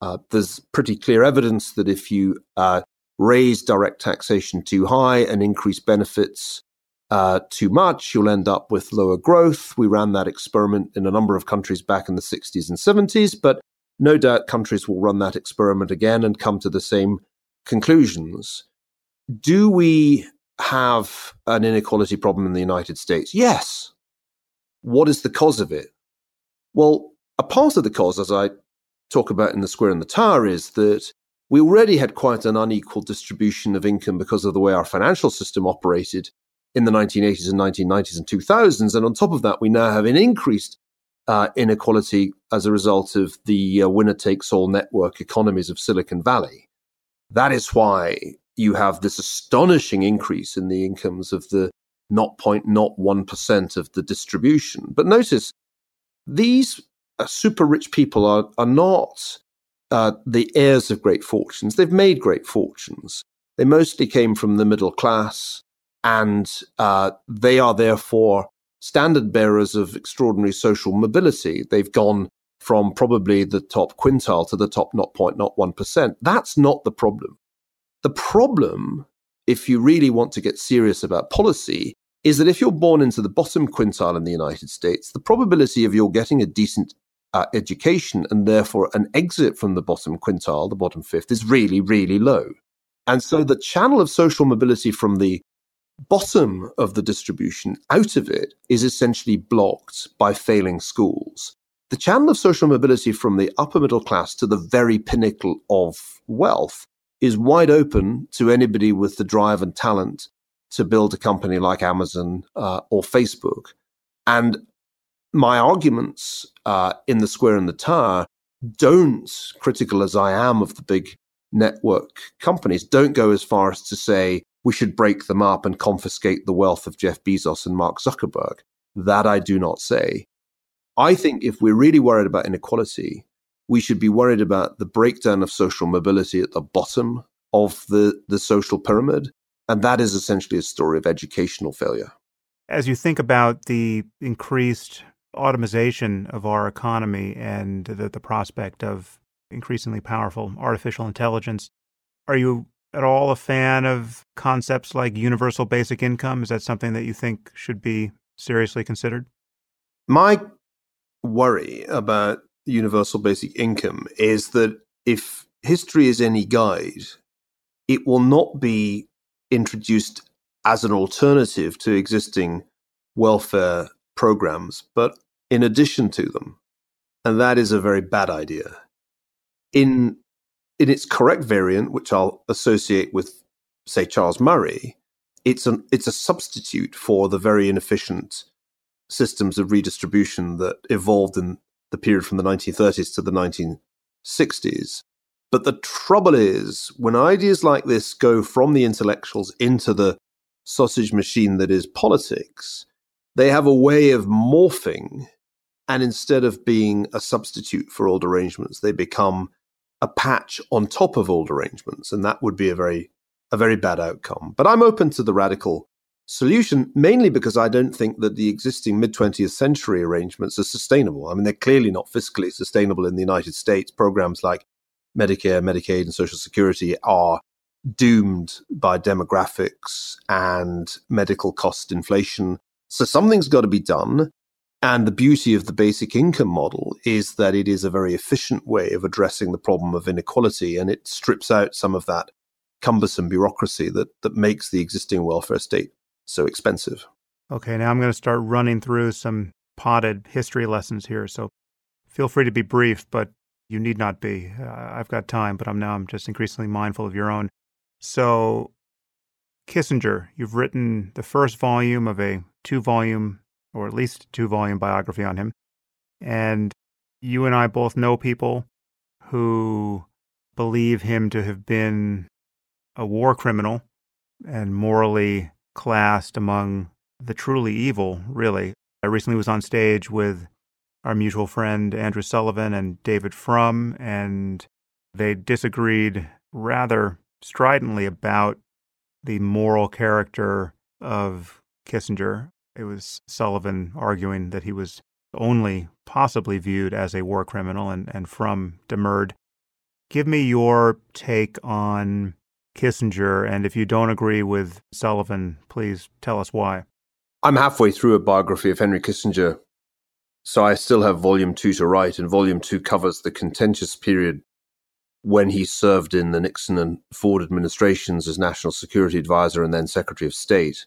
Speaker 2: Uh, there's pretty clear evidence that if you uh, raise direct taxation too high and increase benefits uh, too much, you'll end up with lower growth. We ran that experiment in a number of countries back in the 60s and 70s, but no doubt countries will run that experiment again and come to the same conclusions. Do we have an inequality problem in the United States? Yes. What is the cause of it? Well, a part of the cause, as I talk about in The Square and the Tower, is that we already had quite an unequal distribution of income because of the way our financial system operated in the 1980s and 1990s and 2000s. And on top of that, we now have an increased uh, inequality as a result of the uh, winner takes all network economies of Silicon Valley. That is why you have this astonishing increase in the incomes of the 0.01% of the distribution. But notice, these uh, super rich people are, are not uh, the heirs of great fortunes. They've made great fortunes. They mostly came from the middle class and uh, they are therefore standard bearers of extraordinary social mobility. They've gone from probably the top quintile to the top 0.01%. That's not the problem. The problem, if you really want to get serious about policy, is that if you're born into the bottom quintile in the United States, the probability of your getting a decent uh, education and therefore an exit from the bottom quintile, the bottom fifth, is really, really low. And so the channel of social mobility from the bottom of the distribution out of it is essentially blocked by failing schools. The channel of social mobility from the upper middle class to the very pinnacle of wealth is wide open to anybody with the drive and talent to build a company like Amazon uh, or Facebook. And my arguments uh, in the square and the tower don't, critical as I am of the big network companies, don't go as far as to say we should break them up and confiscate the wealth of Jeff Bezos and Mark Zuckerberg. That I do not say. I think if we're really worried about inequality, we should be worried about the breakdown of social mobility at the bottom of the, the social pyramid. And that is essentially a story of educational failure.
Speaker 1: As you think about the increased automation of our economy and the, the prospect of increasingly powerful artificial intelligence, are you at all a fan of concepts like universal basic income? Is that something that you think should be seriously considered?
Speaker 2: My worry about universal basic income is that if history is any guide, it will not be introduced as an alternative to existing welfare programs, but in addition to them. And that is a very bad idea. In, in its correct variant, which I'll associate with, say, Charles Murray, it's, an, it's a substitute for the very inefficient systems of redistribution that evolved in the period from the 1930s to the 1960s. But the trouble is, when ideas like this go from the intellectuals into the sausage machine that is politics, they have a way of morphing. And instead of being a substitute for old arrangements, they become a patch on top of old arrangements. And that would be a very, a very bad outcome. But I'm open to the radical solution, mainly because I don't think that the existing mid 20th century arrangements are sustainable. I mean, they're clearly not fiscally sustainable in the United States. Programs like Medicare, Medicaid, and Social Security are doomed by demographics and medical cost inflation. So something's got to be done. And the beauty of the basic income model is that it is a very efficient way of addressing the problem of inequality and it strips out some of that cumbersome bureaucracy that, that makes the existing welfare state so expensive.
Speaker 1: Okay, now I'm going to start running through some potted history lessons here. So feel free to be brief, but you need not be. Uh, I've got time, but I'm now I'm just increasingly mindful of your own. So Kissinger, you've written the first volume of a two-volume or at least two-volume biography on him. And you and I both know people who believe him to have been a war criminal and morally classed among the truly evil, really. I recently was on stage with our mutual friend Andrew Sullivan and David Frum, and they disagreed rather stridently about the moral character of Kissinger. It was Sullivan arguing that he was only possibly viewed as a war criminal, and, and Frum demurred. Give me your take on Kissinger. And if you don't agree with Sullivan, please tell us why.
Speaker 2: I'm halfway through a biography of Henry Kissinger, so I still have volume two to write, and volume two covers the contentious period when he served in the Nixon and Ford administrations as National Security Advisor and then Secretary of State.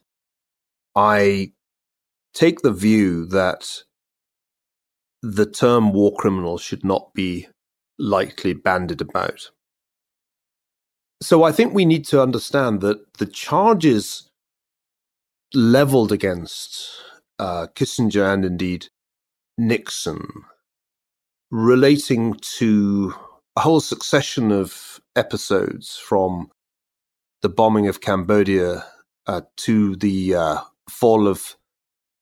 Speaker 2: I take the view that the term war criminal should not be lightly bandied about. So I think we need to understand that the charges leveled against uh, Kissinger and indeed Nixon relating to a whole succession of episodes from the bombing of Cambodia uh, to the uh, fall of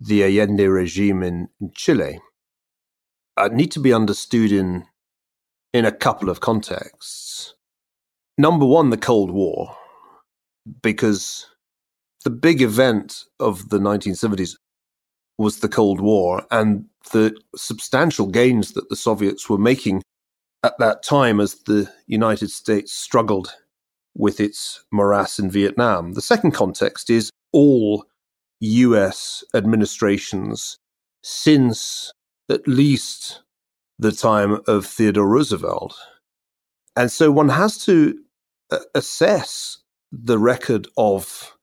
Speaker 2: the Allende regime in, in Chile uh, need to be understood in in a couple of contexts number one, the Cold War, because the big event of the 1970s was the Cold War and the substantial gains that the Soviets were making at that time as the United States struggled with its morass in Vietnam. The second context is all US administrations since at least the time of Theodore Roosevelt. And so one has to uh, assess the record of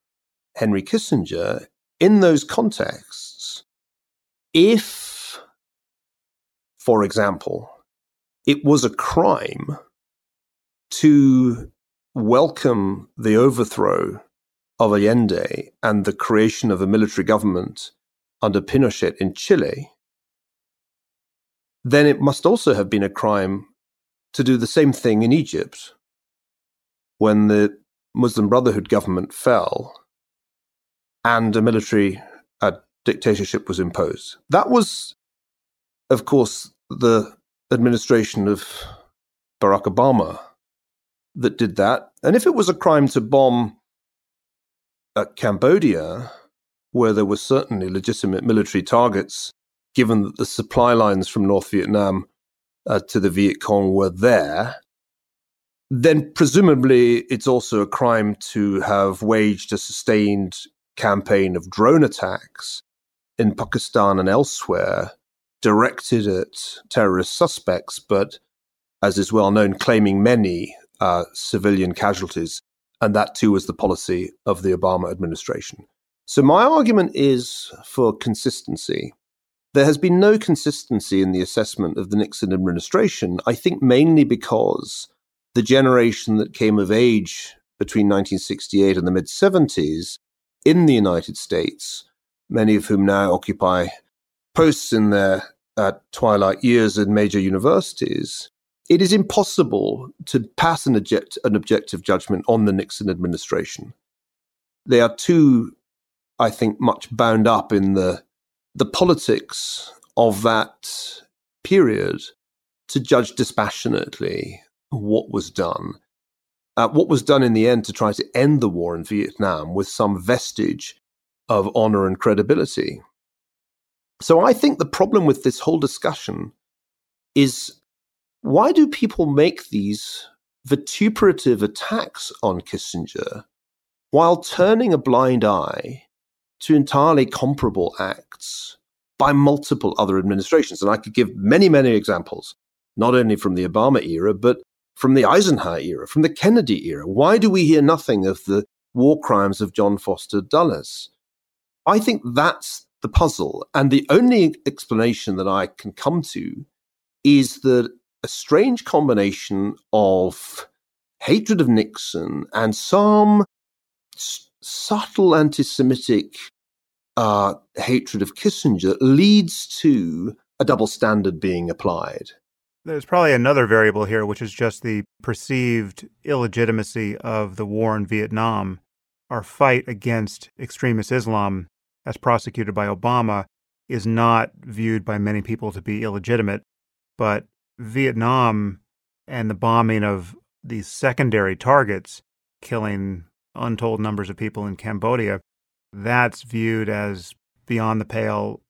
Speaker 2: Henry Kissinger in those contexts. If, for example, it was a crime to welcome the overthrow of Allende and the creation of a military government under Pinochet in Chile, then it must also have been a crime to do the same thing in Egypt when the Muslim Brotherhood government fell and a military dictatorship was imposed. That was, of course, the administration of Barack Obama that did that. And if it was a crime to bomb uh, Cambodia, where there were certainly legitimate military targets, given that the supply lines from North Vietnam uh, to the Viet Cong were there, then presumably it's also a crime to have waged a sustained campaign of drone attacks in Pakistan and elsewhere directed at terrorist suspects, but as is well known, claiming many uh, civilian casualties. And that too was the policy of the Obama administration. So my argument is for consistency. There has been no consistency in the assessment of the Nixon administration, I think mainly because the generation that came of age between 1968 and the mid 70s in the United States, many of whom now occupy posts in their uh, twilight years in major universities, it is impossible to pass an, object, an objective judgment on the Nixon administration. They are too, I think, much bound up in the the politics of that period to judge dispassionately what was done. Uh, what was done in the end to try to end the war in Vietnam with some vestige of honor and credibility. So I think the problem with this whole discussion is why do people make these vituperative attacks on Kissinger while turning a blind eye to entirely comparable acts by multiple other administrations? And I could give many, many examples, not only from the Obama era, but from the Eisenhower era, from the Kennedy era. Why do we hear nothing of the war crimes of John Foster Dulles? I think that's the puzzle. And the only explanation that I can come to is that a strange combination of hatred of Nixon and some s- subtle anti Semitic uh, hatred of Kissinger leads to a double standard being applied.
Speaker 1: There's probably another variable here, which is just the perceived illegitimacy of the war in Vietnam. Our fight against extremist Islam as prosecuted by Obama, is not viewed by many people to be illegitimate. But Vietnam and the bombing of these secondary targets, killing untold numbers of people in Cambodia, that's viewed as beyond the pale.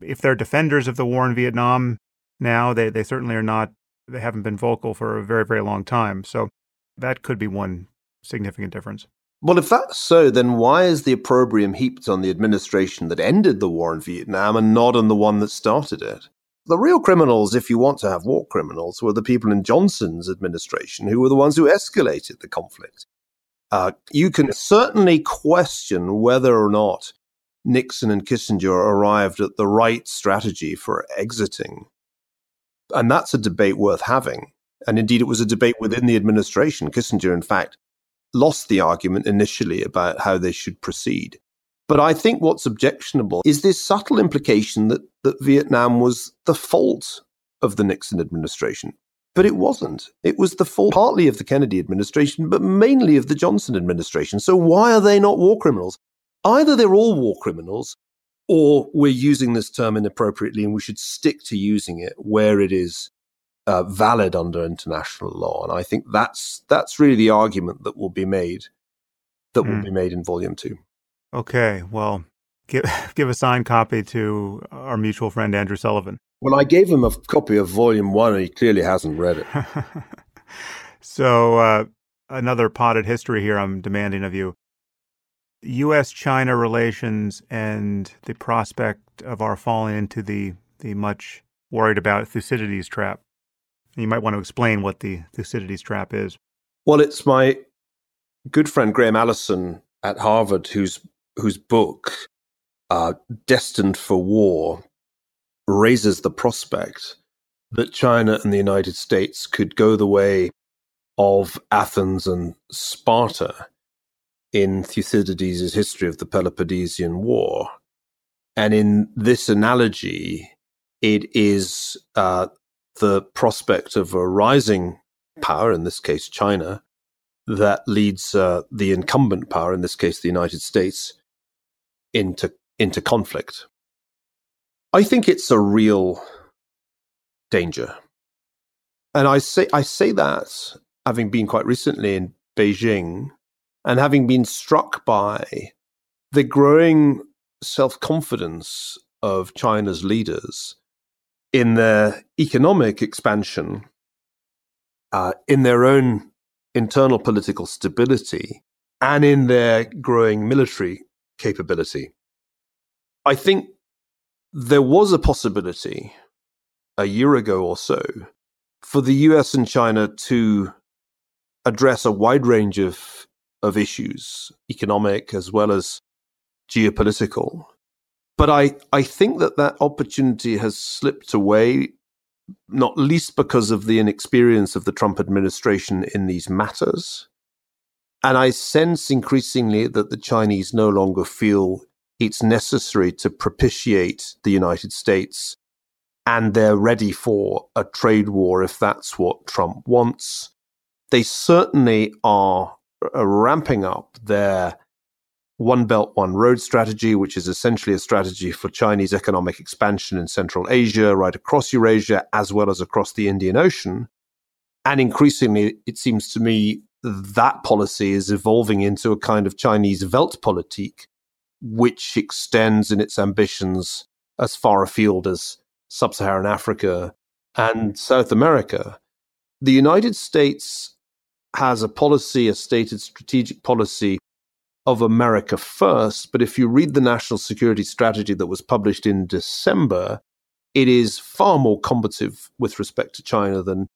Speaker 1: If they're defenders of the war in Vietnam now, they, they certainly are not, they haven't been vocal for a very, very long time. So that could be one significant difference.
Speaker 2: Well, if that's so, then why is the opprobrium heaped on the administration that ended the war in Vietnam and not on the one that started it? The real criminals, if you want to have war criminals, were the people in Johnson's administration who were the ones who escalated the conflict. Uh, you can certainly question whether or not Nixon and Kissinger arrived at the right strategy for exiting. And that's a debate worth having. And indeed, it was a debate within the administration. Kissinger, in fact, lost the argument initially about how they should proceed. But I think what's objectionable is this subtle implication that, that Vietnam was the fault of the Nixon administration. But it wasn't. It was the fault partly of the Kennedy administration, but mainly of the Johnson administration. So why are they not war criminals? Either they're all war criminals, or we're using this term inappropriately and we should stick to using it where it is uh, valid under international law. And I think that's that's really the argument that will be made that mm. will hmm. be made in volume two.
Speaker 1: Okay, well, give, give a signed copy to our mutual friend Andrew Sullivan.
Speaker 2: Well, I gave him a copy of Volume One, and he clearly hasn't read it.
Speaker 1: so, uh, another potted history here I'm demanding of you. U.S. China relations and the prospect of our falling into the, the much worried about Thucydides trap. You might want to explain what the Thucydides trap is.
Speaker 2: Well, it's my good friend Graham Allison at Harvard whose whose book, uh, Destined for War, raises the prospect that China and the United States could go the way of Athens and Sparta in Thucydides' history of the Peloponnesian War. And in this analogy, it is uh, the prospect of a rising power, in this case China, that leads uh, the incumbent power, in this case the United States, into into conflict. I think it's a real danger. And I say I say that having been quite recently in Beijing and having been struck by the growing self-confidence of China's leaders in their economic expansion, uh, in their own internal political stability, and in their growing military capability. I think there was a possibility a year ago or so for the US and China to address a wide range of, of issues, economic as well as geopolitical. But I, I think that that opportunity has slipped away, not least because of the inexperience of the Trump administration in these matters. And I sense increasingly that the Chinese no longer feel it's necessary to propitiate the United States and they're ready for a trade war if that's what Trump wants. They certainly are uh, ramping up their One Belt, One Road strategy, which is essentially a strategy for Chinese economic expansion in Central Asia, right across Eurasia, as well as across the Indian Ocean. And increasingly, it seems to me that policy is evolving into a kind of Chinese Weltpolitik, which extends in its ambitions as far afield as sub Saharan Africa and South America. The United States has a policy, a stated strategic policy of America first. But if you read the national security strategy that was published in December, it is far more combative with respect to China than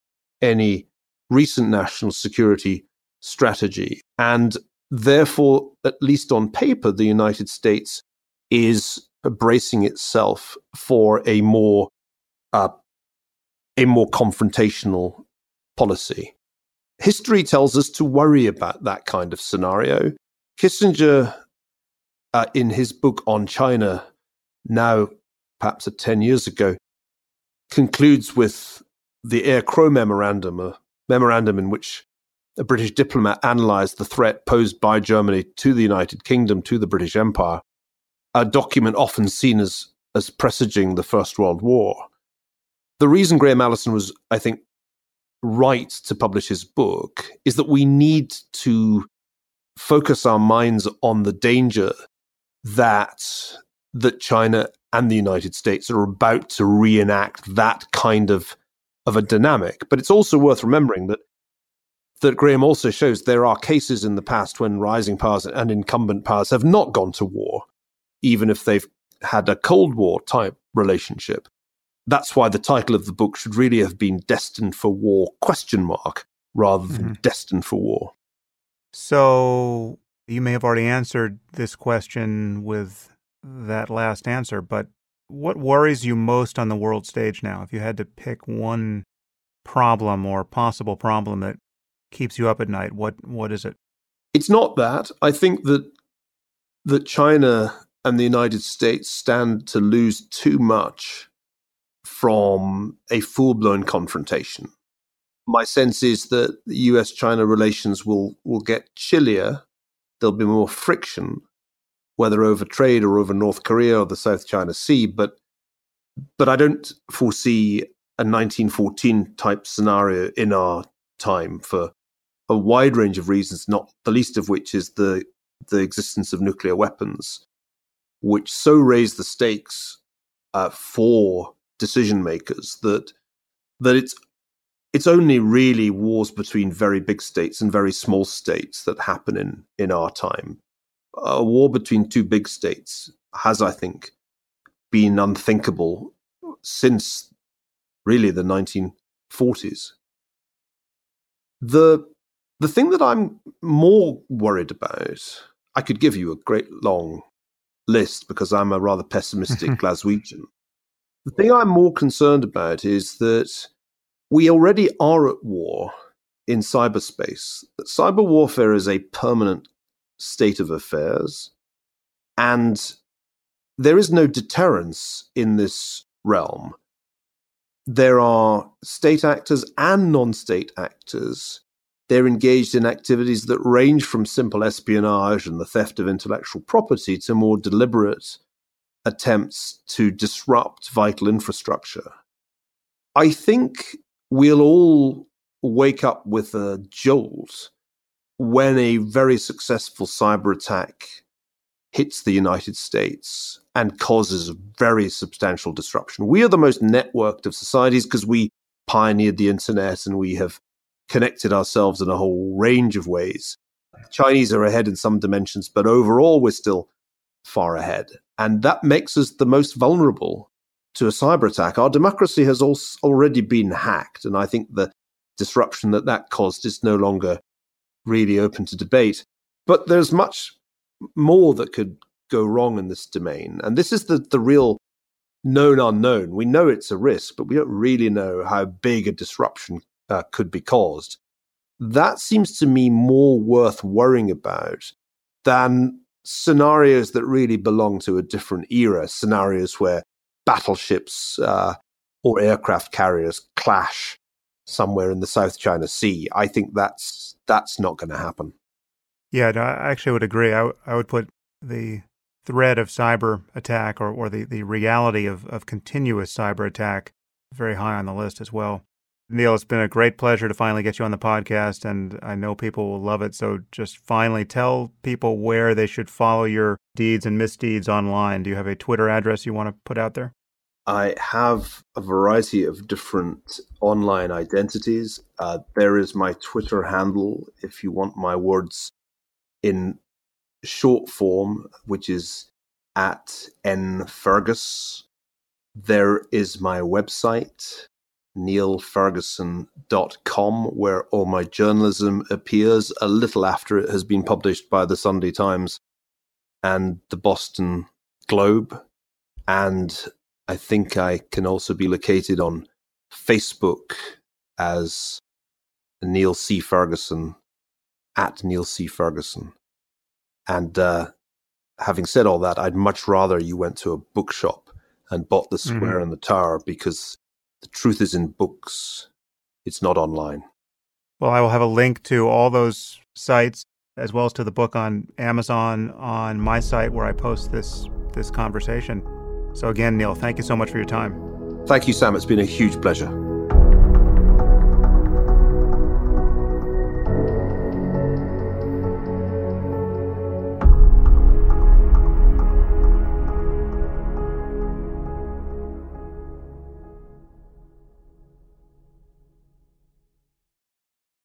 Speaker 2: any recent national security strategy. And Therefore, at least on paper, the United States is bracing itself for a more uh, a more confrontational policy. History tells us to worry about that kind of scenario. Kissinger, uh, in his book on China, now perhaps 10 years ago, concludes with the Eyre Crowe memorandum, a memorandum in which a British diplomat analysed the threat posed by Germany to the United Kingdom, to the British Empire, a document often seen as, as presaging the First World War. The reason Graham Allison was, I think, right to publish his book is that we need to focus our minds on the danger that that China and the United States are about to reenact that kind of of a dynamic. But it's also worth remembering that that Graham also shows there are cases in the past when rising powers and incumbent powers have not gone to war, even if they've had a Cold War type relationship. That's why the title of the book should really have been Destined for War question mark rather than mm-hmm. Destined for War.
Speaker 1: So you may have already answered this question with that last answer, but what worries you most on the world stage now? If you had to pick one problem or possible problem that keeps you up at night? What what is it?
Speaker 2: It's not that. I think that that China and the United States stand to lose too much from a full-blown confrontation. My sense is that US-China relations will will get chillier. There'll be more friction, whether over trade or over North Korea or the South China Sea. But but I don't foresee a 1914 type scenario in our time for a wide range of reasons, not the least of which is the the existence of nuclear weapons. which so raise the stakes uh, for decision makers that that it's it's only really wars between very big states and very small states that happen in in our time. A war between two big states has, I think, been unthinkable since really the 1940s. The the thing that I'm more worried about, I could give you a great long list because I'm a rather pessimistic Glaswegian. The thing I'm more concerned about is that we already are at war in cyberspace. That cyber warfare is a permanent state of affairs, and there is no deterrence in this realm. There are state actors and non state actors. They're engaged in activities that range from simple espionage and the theft of intellectual property to more deliberate attempts to disrupt vital infrastructure. I think we'll all wake up with a jolt when a very successful cyber attack hits the United States and causes very substantial disruption. We are the most networked of societies because we pioneered the internet and we have connected ourselves in a whole range of ways. Chinese are ahead in some dimensions, but overall, we're still far ahead. And that makes us the most vulnerable to a cyber attack. Our democracy has also already been hacked. And I think the disruption that that caused is no longer really open to debate. But there's much more that could go wrong in this domain. And this is the, the real known unknown. We know it's a risk, but we don't really know how big a disruption uh, could be caused. That seems to me more worth worrying about than scenarios that really belong to a different era, scenarios where battleships uh, or aircraft carriers clash somewhere in the South China Sea. I think that's that's not going to happen.
Speaker 1: Yeah, no, I actually would agree. I, w- I would put the threat of cyber attack or, or the, the reality of, of continuous cyber attack very high on the list as well. Niall, it's been a great pleasure to finally get you on the podcast, and I know people will love it. So just finally tell people where they should follow your deeds and misdeeds online. Do you have a Twitter address you want to put out there?
Speaker 2: I have a variety of different online identities. Uh, there is my Twitter handle if you want my words in short form, which is at nfergus. There is my website, niallferguson.com, where all my journalism appears a little after it has been published by the Sunday Times and the Boston Globe. And I think I can also be located on Facebook as Niall C. Ferguson, at Niall C. Ferguson. And uh, having said all that, I'd much rather you went to a bookshop and bought The Square mm-hmm. and the Tower because the truth is in books, it's not online.
Speaker 1: Well, I will have a link to all those sites as well as to the book on Amazon on my site where I post this this conversation. So again, Niall, thank you so much for your time.
Speaker 2: Thank you, Sam. It's been a huge pleasure.